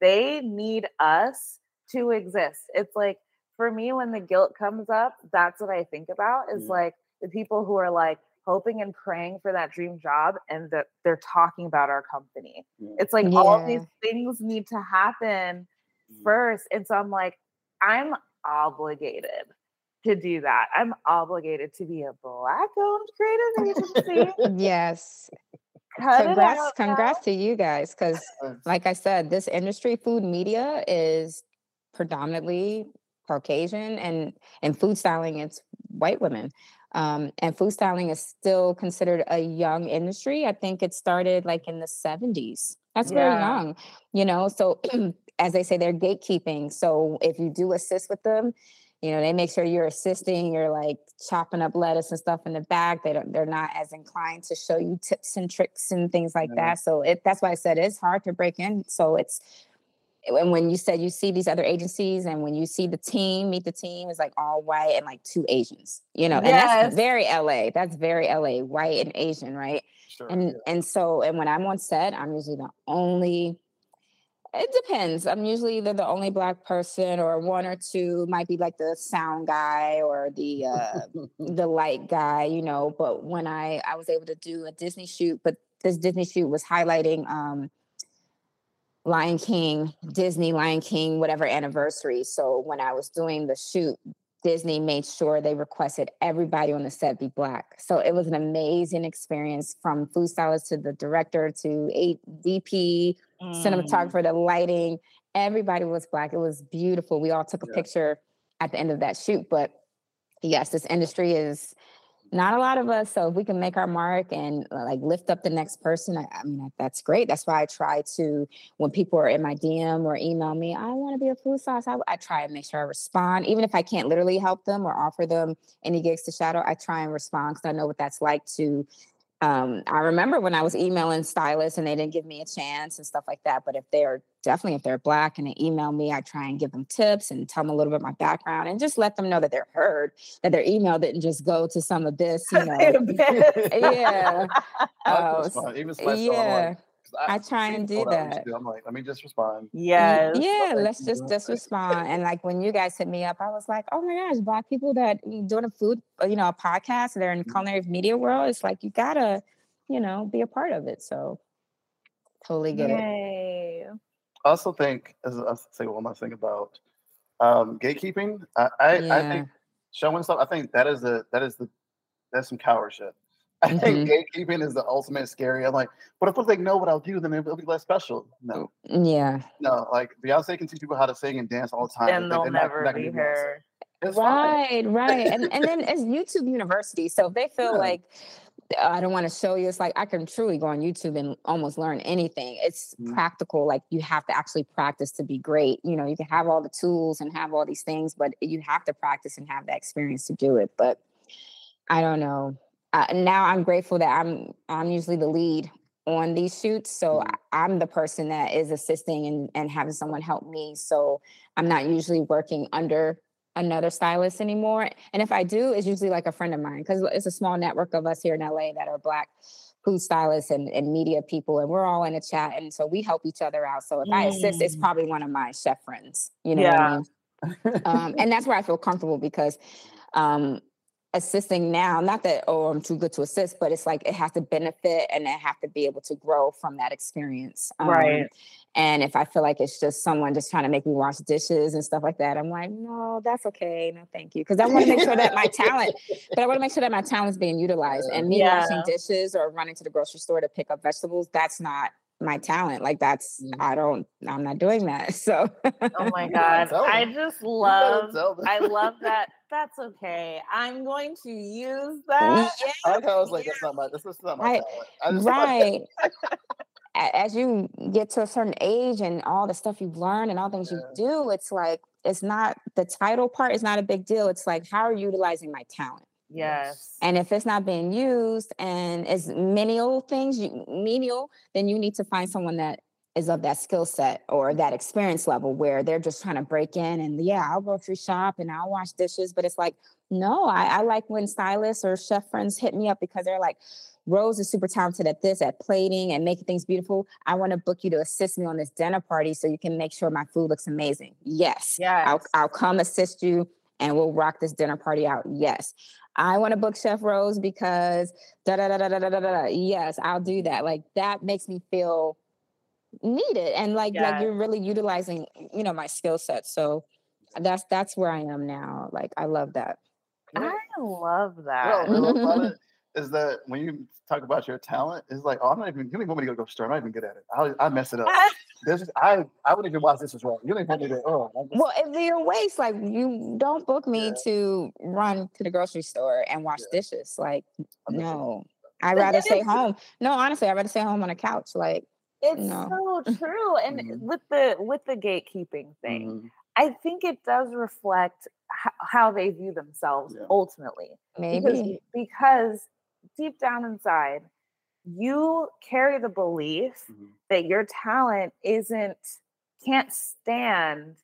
they need us to exist it's like for me when the guilt comes up that's what i think about is Yeah. like the people who are like hoping and praying for that dream job and that they're talking about our company Yeah. it's like all of these things need to happen Mm. first. And so I'm like, I'm obligated to do that. I'm obligated to be a black owned creative agency. yes. Cut it Congrats, out congrats to you guys. Because like I said, this industry, food media, is predominantly Caucasian, and in food styling, it's white women. Um, and food styling is still considered a young industry. I think it started like in the 70s. That's very Yeah. young, you know. So as they say, they're gatekeeping. So if you do assist with them, you know, they make sure you're assisting, you're like chopping up lettuce and stuff in the back. They don't they're not as inclined to show you tips and tricks and things like Yeah. that. So it that's why I said it's hard to break in. So it's and when you said you see these other agencies and when you see the team meet the team is like all white and like two asians you know and that's very la that's very la white and asian right Sure. and yeah. and so and when i'm on set i'm usually the only it depends. I'm usually either the only black person or one or two might be like the sound guy or the uh the light guy you know but when i i was able to do a disney shoot but this disney shoot was highlighting um lion king disney lion king whatever anniversary. So when i was doing the shoot disney made sure they requested everybody on the set be black so it was an amazing experience from food stylist to the director to a dp Mm. cinematographer, the lighting, everybody was black. It was beautiful. We all took a Yeah. picture at the end of that shoot. But yes, this industry is not a lot of us. So if we can make our mark and uh, like lift up the next person, I, I mean, that's great. That's why I try to, when people are in my DM or email me, I want to be a food sauce. I, I try and make sure I respond, even if I can't literally help them or offer them any gigs to shadow. I try and respond because I know what that's like to um, I remember when I was emailing stylists and they didn't give me a chance and stuff like that. But if they're definitely if they're black and they email me, I try and give them tips and tell them a little bit my background and just let them know that they're heard, that their email didn't just go to some abyss, you know. yeah. Uh, Even yeah. I, I try and do that. Do. I'm like, let me just respond. Yes. Yeah, let's just just respond. And like when you guys hit me up, I was like, oh my gosh, black people that doing a food, uh, you know, a podcast, they're in the mm-hmm. culinary media world. It's like you gotta, you know, be a part of it. So totally get Yay. it. I also think, as I say one last thing about um, gatekeeping. I I, yeah. I think showing stuff. I think that is the that is the that's some coward shit. I mm-hmm. think gatekeeping is the ultimate scary. I'm like, but if they know what I'll do, then it'll be less special. No. Mm, yeah. No, like Beyonce can teach people how to sing and dance all the time. And then they'll never not, be her. right, right. And and then it's YouTube University. So if they feel yeah. like I don't want to show you, it's like I can truly go on YouTube and almost learn anything. It's mm-hmm. practical. Like you have to actually practice to be great. You know, you can have all the tools and have all these things, but you have to practice and have that experience to do it. But I don't know uh, now I'm grateful that I'm I'm usually the lead on these shoots. So mm-hmm. I'm the person that is assisting and, and having someone help me. So I'm not usually working under another stylist anymore. And if I do, it's usually like a friend of mine because it's a small network of us here in LA that are black food stylists and, and media people. And we're all in a chat. And so we help each other out. So if mm. I assist, it's mm. probably one of my chef friends. You know yeah. I mean? um, and that's where I feel comfortable because um, assisting now not that oh i'm too good to assist but it's like it has to benefit and it have to be able to grow from that experience um, right and if i feel like it's just someone just trying to make me wash dishes and stuff like that i'm like no that's okay no thank you because i want to make sure that my talent but i want to make sure that my talent is being utilized and me yeah. washing dishes or running to the grocery store to pick up vegetables that's not my talent. Like that's mm. I don't I'm not doing that. So Oh my god. I just love I love that. That's okay. I'm going to use that. Yeah. I was like, that's not my this is not my I, talent. right. As you get to a certain age and all the stuff you've learned and all things yeah. you do, it's like it's not the title part is not a big deal. It's like how are you utilizing my talent? Yes. And if it's not being used and it's menial things, menial, then you need to find someone that is of that skill set or that experience level where they're just trying to break in and yeah, I'll go through shop and I'll wash dishes. But it's like, no, I, I like when stylists or chef friends hit me up because they're like, Rose is super talented at this, at plating and making things beautiful. I want to book you to assist me on this dinner party so you can make sure my food looks amazing. Yes. yeah, I'll, I'll come assist you and we'll rock this dinner party out. Yes. I want to book Chef Rose because da da da da da da da. Yes, I'll do that. Like that makes me feel needed and like yes. like you're really utilizing you know my skill set. So that's that's where I am now. Like I love that. I love that. Well, is that when you talk about your talent, it's like, oh, I'm not even, you don't even want me to go to store. I'm not even good at it. I, I mess it up. this is, I, I wouldn't even watch this as well. You don't even want me to, oh. Just, well, if you're waste, like you don't book me yeah. to run to the grocery store and wash yeah. dishes. Like, no, I'd rather stay home. No, honestly, I'd rather stay home on a couch. Like, it's no. so true. And mm-hmm. with the, with the gatekeeping thing, mm-hmm. I think it does reflect how they view themselves yeah. ultimately. Maybe because, because deep down inside, you carry the belief mm-hmm. that your talent isn't can't stand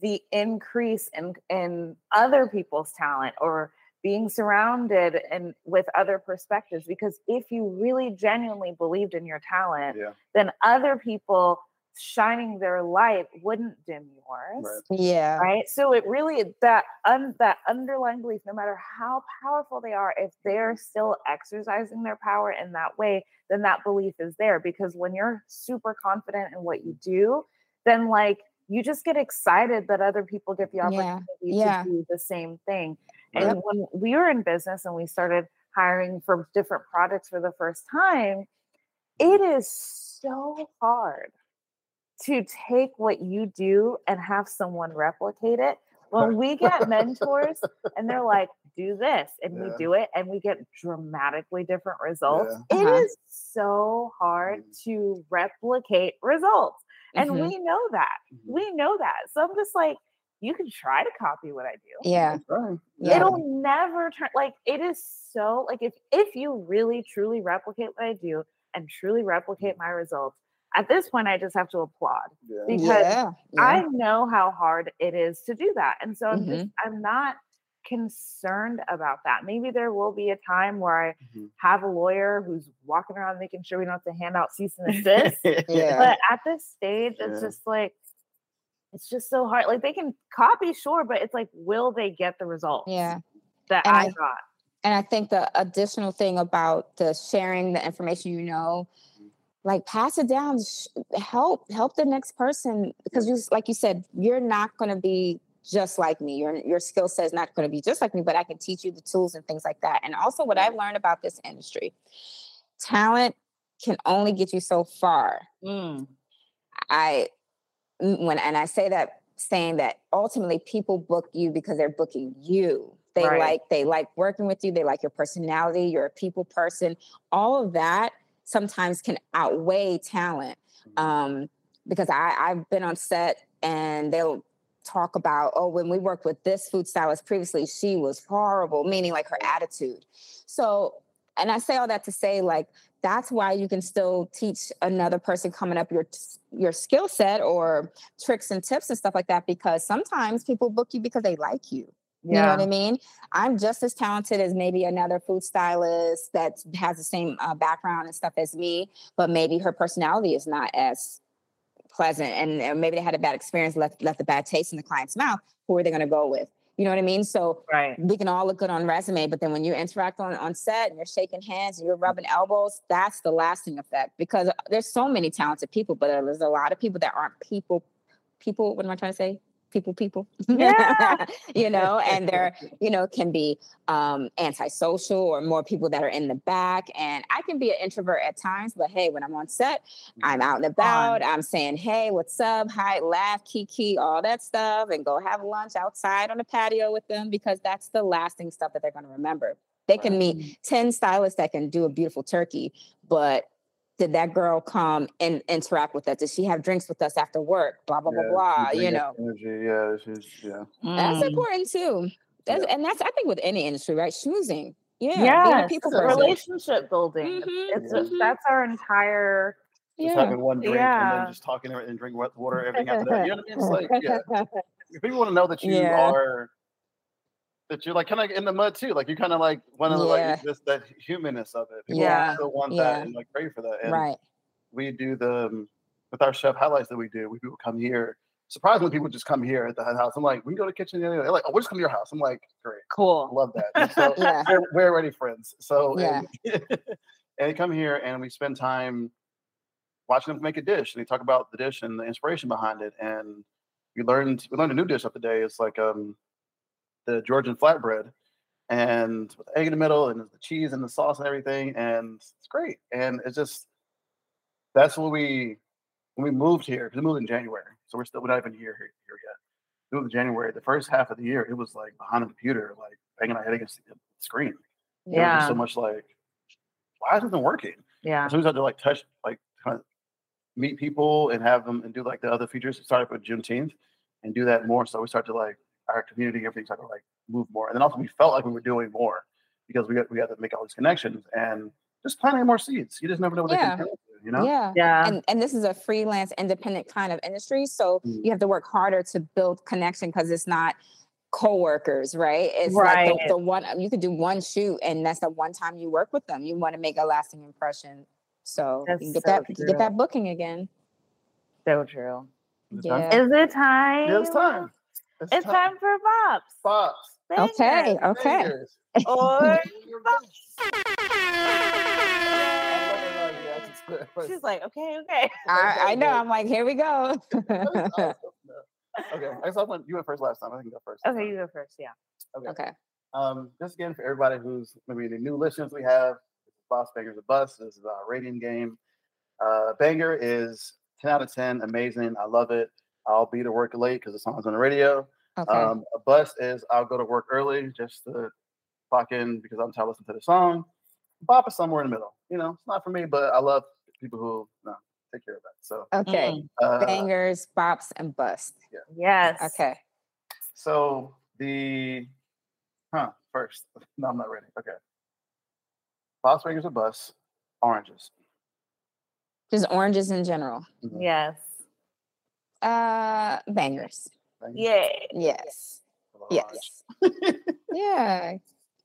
the increase in in other people's talent or being surrounded and with other perspectives because if you really genuinely believed in your talent yeah. then other people shining their light wouldn't dim yours. Right. Yeah. Right. So it really that un, that underlying belief, no matter how powerful they are, if they're still exercising their power in that way, then that belief is there. Because when you're super confident in what you do, then like you just get excited that other people get the opportunity yeah. to do the same thing. And yep. when we were in business and we started hiring for different products for the first time, it is so hard to take what you do and have someone replicate it. When we get mentors and they're like, do this and Yeah. we do it and we get dramatically different results. Yeah. It Uh-huh. is so hard Mm. to replicate results. And Mhm. we know that. Mhm. We know that. So I'm just like, you can try to copy what I do. Yeah. Yeah. It'll never turn like it is so like if if you really truly replicate what I do and truly replicate my results, at this point I just have to applaud Yeah. because yeah. I know how hard it is to do that. And so I'm just Mm-hmm. I'm not concerned about that. Maybe there will be a time where I Mhm. have a lawyer who's walking around making sure we don't have to hand out cease and desist. Yeah. but at this stage, it's just like it's just so hard. Like they can copy, sure, but it's like, will they get the results Yeah. that And I, I- got? And I think the additional thing about the sharing the information you know, like pass it down, help help the next person because you like you said, you're not going to be just like me. Your your skill set is not going to be just like me, but I can teach you the tools and things like that. And also, what I've learned about this industry, talent can only get you so far. I mm, when and I say that saying that ultimately people book you because they're booking you. They Right. like they like working with you, they like your personality, you're a people person. All of that sometimes can outweigh talent. Um because I I've been on set and they'll talk about oh when we worked with this food stylist previously she was horrible meaning like her attitude. So and I say all that to say like that's why you can still teach another person coming up your your skill set or tricks and tips and stuff like that because sometimes people book you because they like you. You know what i mean? I'm just as talented as maybe another food stylist that has the same uh, background and stuff as me but maybe her personality is not as pleasant and, and maybe they had a bad experience left left a bad taste in the client's mouth who are they going to go with you know what i mean so Right. we can all look good on resume, but then when you interact on, on set and you're shaking hands and you're rubbing elbows, that's the lasting effect because uh, there's so many talented people, but there's a lot of people that aren't people, people, what am I trying to say? People, people, Yeah. you know, and they're, you know, can be um, antisocial or more people that are in the back. And I can be an introvert at times, but hey, when I'm on set, I'm out and about. I'm saying, hey, what's up? Hi, laugh, kiki, all that stuff, and go have lunch outside on the patio with them because that's the lasting stuff that they're going to remember. They can meet 10 stylists that can do a beautiful turkey, but did that girl come and interact with us? Did she have drinks with us after work? Blah, blah, Yeah, blah, blah. You know, Energy. Yeah. She's, yeah. that's Mm. important too. That's, And that's, I think, with any industry, right? Schmoozing. Yeah. being a Yes, people person. relationship building. Mhm, It's mhm. that's our entire Just Yeah. having one drink and then just talking and drinking wa- water, everything after that. You know what I mean? It's like, yeah. If people want to know that you Yeah. are, that you're like kind of in the mud too. Like you kind of like want to Yeah. like just that humanness of it. People Yeah. still want Yeah. that and like pray for that. And right. we do the um, with our chef highlights that we do. We people come here. Surprisingly, people just come here at the house. I'm like, we can go to the kitchen. They're like, oh, we'll just come to your house. I'm like, great, cool. love that. And so Yeah. we're, we're already friends. So Yeah. and, and they come here and we spend time watching them make a dish. And they talk about the dish and the inspiration behind it. And we learned we learned a new dish the day. It's like um the Georgian flatbread and with egg in the middle and the cheese and the sauce and everything. And it's great. And it's just that's what we when we moved here, because we moved in January. So we're still we're not even here here, here yet. We moved in January. The first half of the year, it was like behind a computer, like banging our head against the screen. There was just Yeah. so much like, why isn't it working? Yeah. So we had to like touch, like kind of meet people and have them and do like the other features. It started with Juneteenth and do that more. So we start to like our community, everything started to like move more. And then also we felt like we were doing more because we got we had to make all these connections and just planting more seeds. You just never know what Yeah. they can turn into, you know? Yeah. Yeah. and and this is a freelance independent kind of industry so Mm. you have to work harder to build connection because it's not co-workers right it's like the, the one you could do one shoot and that's the one time you work with them you want to make a lasting impression so you can That's get that so you get that booking again so true. Is it time? Yeah. Is it time? It's time. It's time for Bops. Pops. okay okay Fingers. Or Bops. she's like, okay, okay. I, I know i'm like here we go okay, I guess I went. You went first last time. I can go first. Okay, you go first. Yeah. Okay. okay Um, just again for everybody who's maybe the new listeners we have, this is Bops Bangers a Bus. This is our rating game. Uh, Banger is 10 out of 10, amazing. I love it. I'll be to work late because the song's on the radio. okay Um, a bust is I'll go to work early just to clock in because I'm tired of listening to the song. Bop is somewhere in the middle. You know, it's not for me, but I love people who no, take care of that. So Okay. uh, Bangers, bops, and bust. Yes. Okay. So the huh first. No, I'm not ready. Okay. Boss fingers or bus, oranges. Just oranges in general. Mhm. Yes. Uh bangers. Bangers, Yay. Yes. little. Yes. yeah.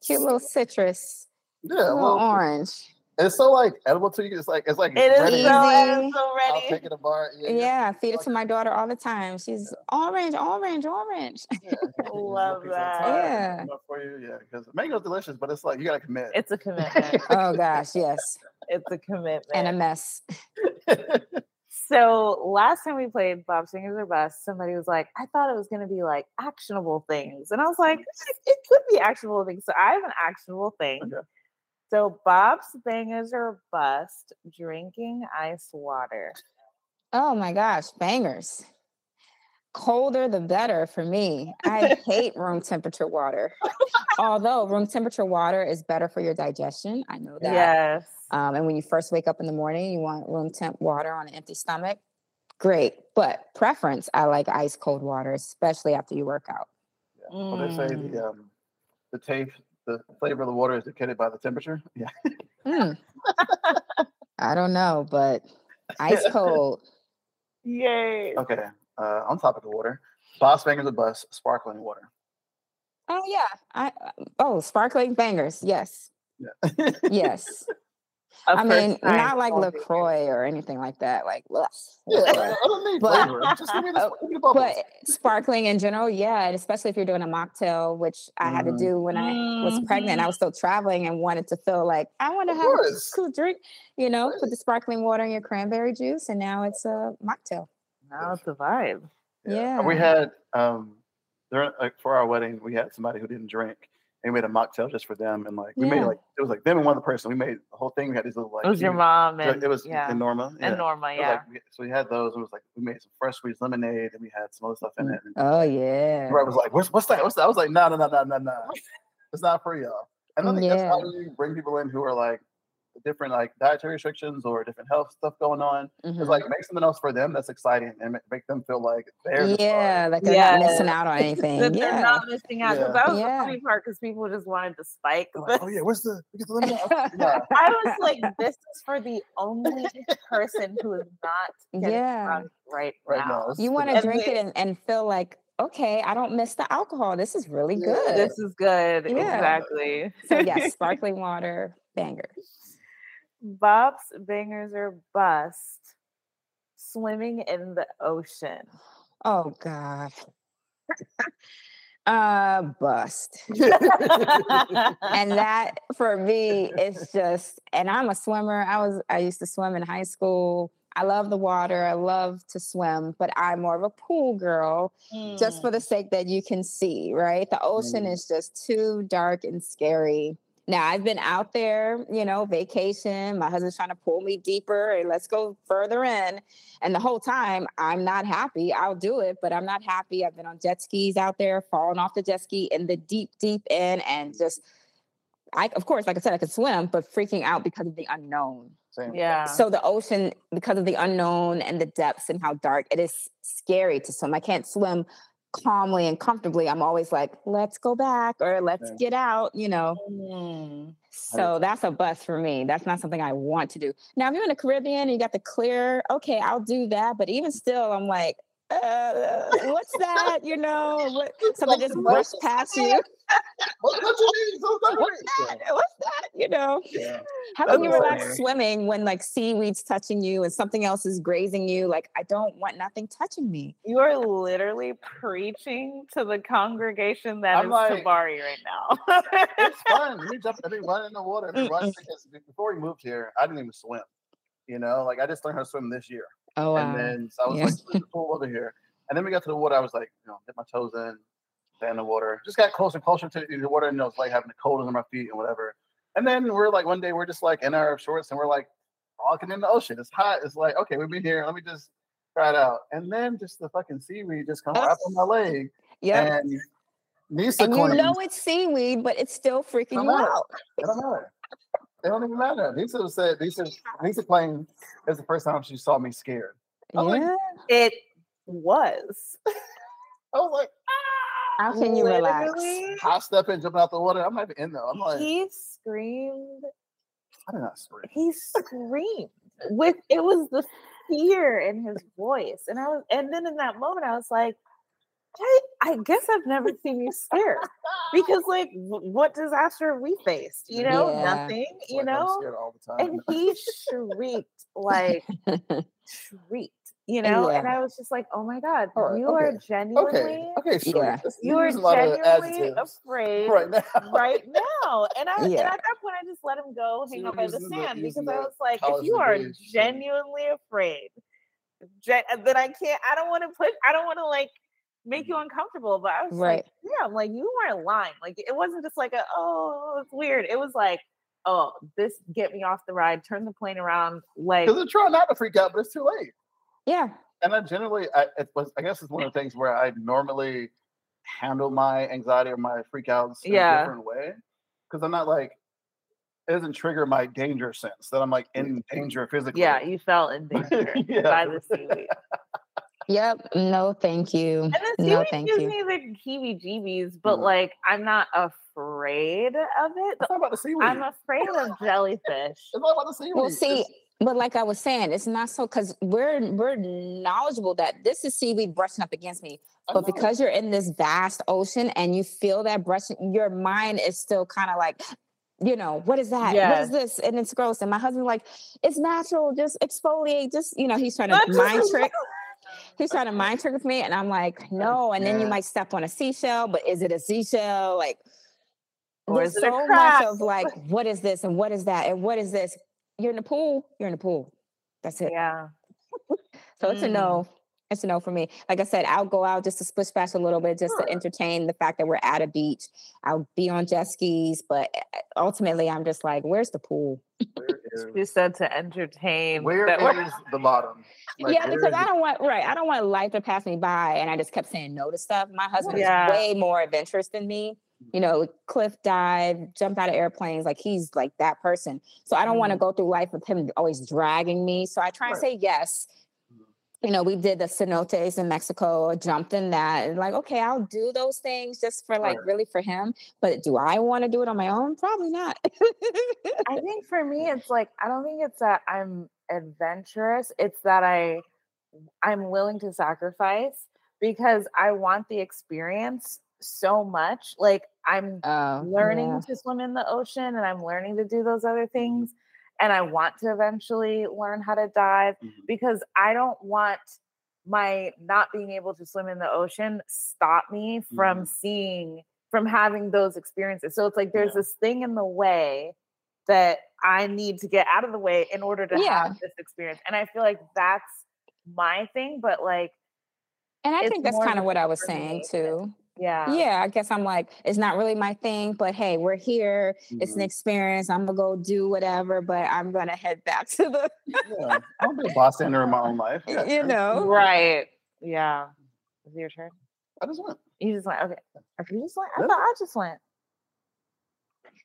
Cute little citrus. Yeah, little well, orange. it's so like edible to you. It's like it's like It is ready. so, it Easy. is so I'll ready. take it apart. Yeah, Yeah, feed it to my daughter all the time. She's orange, orange, orange. yeah. Love that. Yeah. For you, yeah, because mango's delicious, but it's like you gotta commit. It's a commitment. oh gosh, yes. it's a commitment. And a mess. So last time we played Bops Bangers or Bust, somebody was like, I thought it was going to be like actionable things. And I was like, "Eh, it could be actionable things. So I have an actionable thing. Okay. So Bops Bangers or Bust, drinking ice water. Oh my gosh, bangers. Colder the better for me. I hate room temperature water. Although room temperature water is better for your digestion. I know that. Yes. Um, and when you first wake up in the morning, you want room temp water on an empty stomach. Great. But preference, I like ice cold water, especially after you work out. Yeah. Well, they say Mm. the um, the taste, the flavor of the water is dictated by the temperature. Yeah. Mm. I don't know, but ice cold. Yay. Okay. Uh, on topic of the water, Bops Bangers a bus, sparkling water. Oh yeah. I oh sparkling bangers. Yes. Yeah. Yes. I mean, not like cold beer. LaCroix or anything like that. Like ugh. yeah. I but, don't- need but- flavor. Just give me the, uh, give me but sparkling in general, yeah. And especially if you're doing a mocktail, which I had to Mhm. do when I was pregnant. I was still traveling and wanted to feel like I want to Of have a cool drink, you know, put the sparkling water in your cranberry juice, and now it's a mocktail. Now it's a vibe. Yeah. We had um, during, like, for our wedding, we had somebody who didn't drink. And we made a mocktail just for them, and like we made like it was like them and one other person. We made the whole thing. We had these little like It was your mom and it was yeah. and Norma yeah. and Norma, yeah. like, we- so we had those. It was like we made some fresh squeezed lemonade, and we had some other stuff in it. And Oh yeah. Brett was like, "What's what's that? What's that?" I was like, "No, no, no, no, no, no. It's not for y'all." And I think that's how Yeah. you bring people in who are like different, like dietary restrictions or different health stuff going on. Mhm. It's like make something else for them that's exciting and ma- make them feel like they're the yeah, like they're Yeah. not missing out on anything. that they're yeah. not missing out. 'cause Yeah. That was Yeah. the funny part because people just wanted to spike. Like, oh yeah, where's the the yeah. I was like, this is for the only person who is not getting Yeah. drunk right, Right now. now, You want to drink it and, and feel like, okay, I don't miss the alcohol. This is really Yeah. good. This is good. Yeah. Exactly. so yes, sparkling water, banger. Bops bangers or bust. Swimming in the ocean. Oh God. uh bust. and that for me is just and I'm a swimmer. I was I used to swim in high school. I love the water. I love to swim, but I'm more of a pool girl just for the sake that you can see, right? The ocean Mm. is just too dark and scary. Now I've been out there, you know, vacation. My husband's trying to pull me deeper and let's go further in. And the whole time I'm not happy. I'll do it, but I'm not happy. I've been on jet skis out there, falling off the jet ski in the deep, deep end, and just I of course, like I said, I could swim, but freaking out because of the unknown. Same. Yeah. So the ocean, because of the unknown and the depths and how dark it is scary to swim. I can't swim calmly and comfortably. I'm always like, let's go back or let's get out, you know. Mm. So that's a bust for me. That's not something I want to do. Now, if you're in the Caribbean and you got the clear, okay, I'll do that. But even still, I'm like, Uh, uh, what's that? You know, what, something just brushed past you. What, what you mean? So. What's that? What's that? You know, Yeah. how can you relax fair. swimming when like seaweed's touching you and something else is grazing you? Like, I don't want nothing touching me. You are literally preaching to the congregation that is I'm like- Tabari right now. It's fun. We jump, I mean, run in the water. I mean, mm, run mm. because before we moved here, I didn't even swim. You know, like I just learned how to swim this year. Oh, And then so I was Yeah. like, "There's a pool over here. And then we got to the water. I was like, you know, dip my toes in, stay in the water. Just got closer and closer to the water, and you was like having the cold under my feet and whatever. And then we're like, one day we're just like in our shorts and we're like walking in the ocean. It's hot. It's like, okay, we've been here. Let me just try it out. And then just the fucking seaweed just comes right on my leg. yeah. And Nisa and you know it's seaweed, but it's still freaking out. It don't matter. It don't even matter. Nisa said Nisa Nisa claimed it's the first time she saw me scared. I'm like- Yeah. It was. I was like, ah! How can you relax? Literally, high stepping, jumping out the water. I'm not even in there. I'm like, he screamed. I did not scream. He screamed with it was the fear in his voice, and I was, and then in that moment, I was like, I, I guess I've never seen you scared because, like, what disaster have we faced? You know, Yeah. nothing. You like, know, scared all the time. and he shrieked like shrieked. You know, and I was just like, "Oh my god, right, you are genuinely, okay, okay, sure. Yeah. you are a lot of genuinely afraid right now. right now. And I and at that point I just let him go hang out by the the- sand using because I was like, if you are genuinely afraid, gen- then I can't I don't want to put I don't want to like make you mm-hmm. uncomfortable. But I was Right. like, yeah, I'm like, you weren't lying. Like it wasn't just like a oh it's weird. It was like, oh, this get me off the ride, turn the plane around, like Because I'm trying not to freak out, but it's too late. yeah. And I generally, I, it was, I guess it's one of the things where I normally handle my anxiety or my freak outs in Yeah. a different way. Because I'm not like, it doesn't trigger my danger sense that I'm like in danger physically. yeah, you felt in danger Yeah. by the seaweed. Yep. No, thank you. And the No, thank gives you. me the heebie-jeebies, but Mhm. like I'm not afraid of it. It's not about the seaweed. I'm afraid of jellyfish. it's not about the seaweed. Well, see, It's- but like I was saying, it's not so because we're we're knowledgeable that this is seaweed brushing up against me. But because you're in this vast ocean and you feel that brushing, your mind is still kind of like, you know, what is that? What Yes. is this? And it's gross. And my husband's like, it's natural. Just exfoliate. Just you know, he's trying to mind trick. He's trying to mind trick with me, and I'm like, no. And then you might step on a seashell, but is it a seashell? Like, Or there's a so much of like, what is this and what is that and what is this? You're in the pool. You're in the pool. That's it. Yeah. So it's a Mm. no. It's a no for me. Like I said, I'll go out just to splish splash a little bit, just Sure. to entertain the fact that we're at a beach. I'll be on jet skis, but uh, ultimately, I'm just like, where's the pool? where You said to entertain. where that we're- the bottom? Like, yeah, because is I don't want right. I don't want life to pass me by, and I just kept saying no to stuff. My husband Yeah. is way more adventurous than me. You mm-hmm. know, cliff dive, jumped out of airplanes. Like he's like that person. So I don't want to mm-hmm. go through life with him always dragging me. So I try and Right. say yes. You know, we did the cenotes in Mexico, jumped in that, and like, okay, I'll do those things just for like really for him. But do I want to do it on my own? Probably not. I think for me, it's like I don't think it's that I'm adventurous. It's that I I'm willing to sacrifice because I want the experience so much. Like I'm Oh, learning yeah. to swim in the ocean and I'm learning to do those other things. And I want to eventually learn how to dive Mhm. because I don't want my not being able to swim in the ocean stop me from Mhm. seeing from having those experiences. So it's like there's Yeah. this thing in the way that I need to get out of the way in order to Yeah. have this experience. And I feel like that's my thing, but like And I think that's kind of what I was saying too. Yeah. Yeah, I guess I'm like, it's not really my thing, but hey, we're here. It's an Mhm. experience. I'm gonna go do whatever, but I'm gonna head back to the, Yeah. I'm a bystander in my own life. Yeah, you know. Right. Yeah. Is it your turn? I just went. You just went, okay. Okay, you just went. I thought I just went.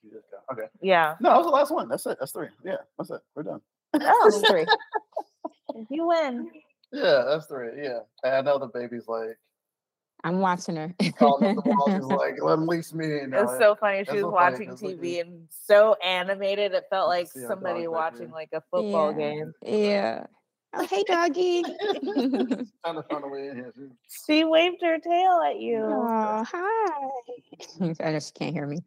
You just go. Okay. Yeah. No, that was the last one. That's it. That's three. Yeah, that's it. We're done. Oh, It's three. you win. Yeah, that's three. Yeah. And I know the baby's like, I'm watching her. calling the wall. She's like, let him me. You know, was so funny. She was so funny, watching 'cause, like, TV and so animated. It felt like somebody watching like a football Yeah. game. yeah. Oh, hey, doggy. trying to find way in here. She- She waved her tail at you. oh, hi. I know she can't hear me.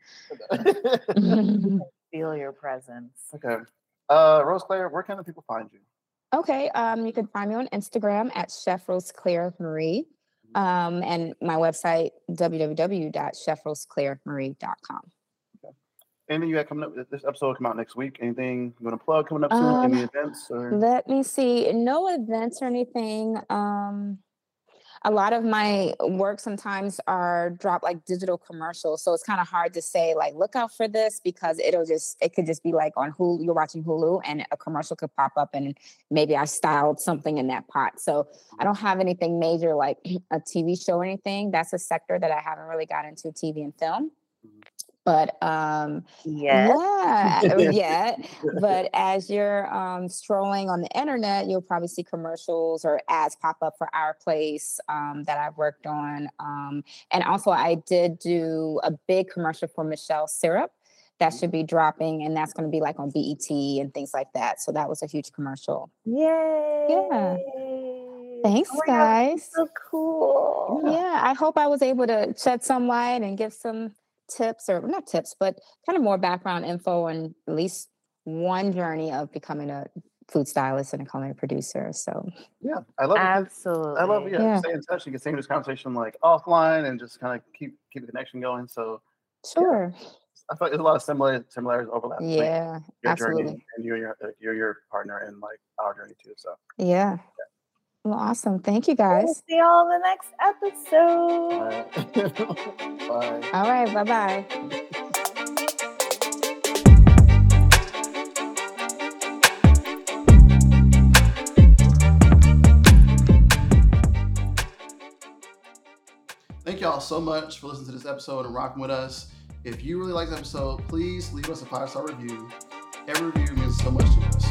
Feel your presence. okay. Uh, Rosecleer, where can the people find you? Okay, um, you can find me on Instagram at Chef Rosecleer-Marie, um, and my website www.chefrosecleermarie.com. Anything you got coming up? This episode will come out next week. Anything you want to plug coming up soon? Any Um, events or? Let me see. No events or anything. Um, a lot of my work sometimes are drop like digital commercials. So it's kind of hard to say like look out for this because it'll just it could just be like on Hulu, you're watching Hulu and a commercial could pop up and maybe I styled something in that pot. So I don't have anything major like a TV show or anything. That's a sector that I haven't really got into TV and film. Mm-hmm. But um Yes. yeah, yeah. But as you're um, strolling on the internet, you'll probably see commercials or ads pop up for our place um, that I've worked on. Um, and also, I did do a big commercial for Michele Syrup that should be dropping, and that's going to be like on BET and things like that. So that was a huge commercial. Yay. Yeah Thanks, Oh my God, guys. So cool. Yeah, I hope I was able to shed some light and give some tips or not tips, but kind of more background info on at least one journey of becoming a food stylist and a culinary producer. So Yeah, I love it. Absolutely. I love yeah, Yeah. stay in touch. You can stay in this conversation like offline and just kind of keep keep the connection going. So sure. I feel like there's a lot of similar similarities overlap. Yeah, your absolutely. journey and you and your like, you're your partner and like our journey too. So Yeah. Well, awesome. Thank you We'll guys. see y'all in the next episode. bye. All right. Bye bye. Thank y'all so much for listening to this episode and rocking with us. If you really like this episode, please leave us a five star review. Every review means so much to us.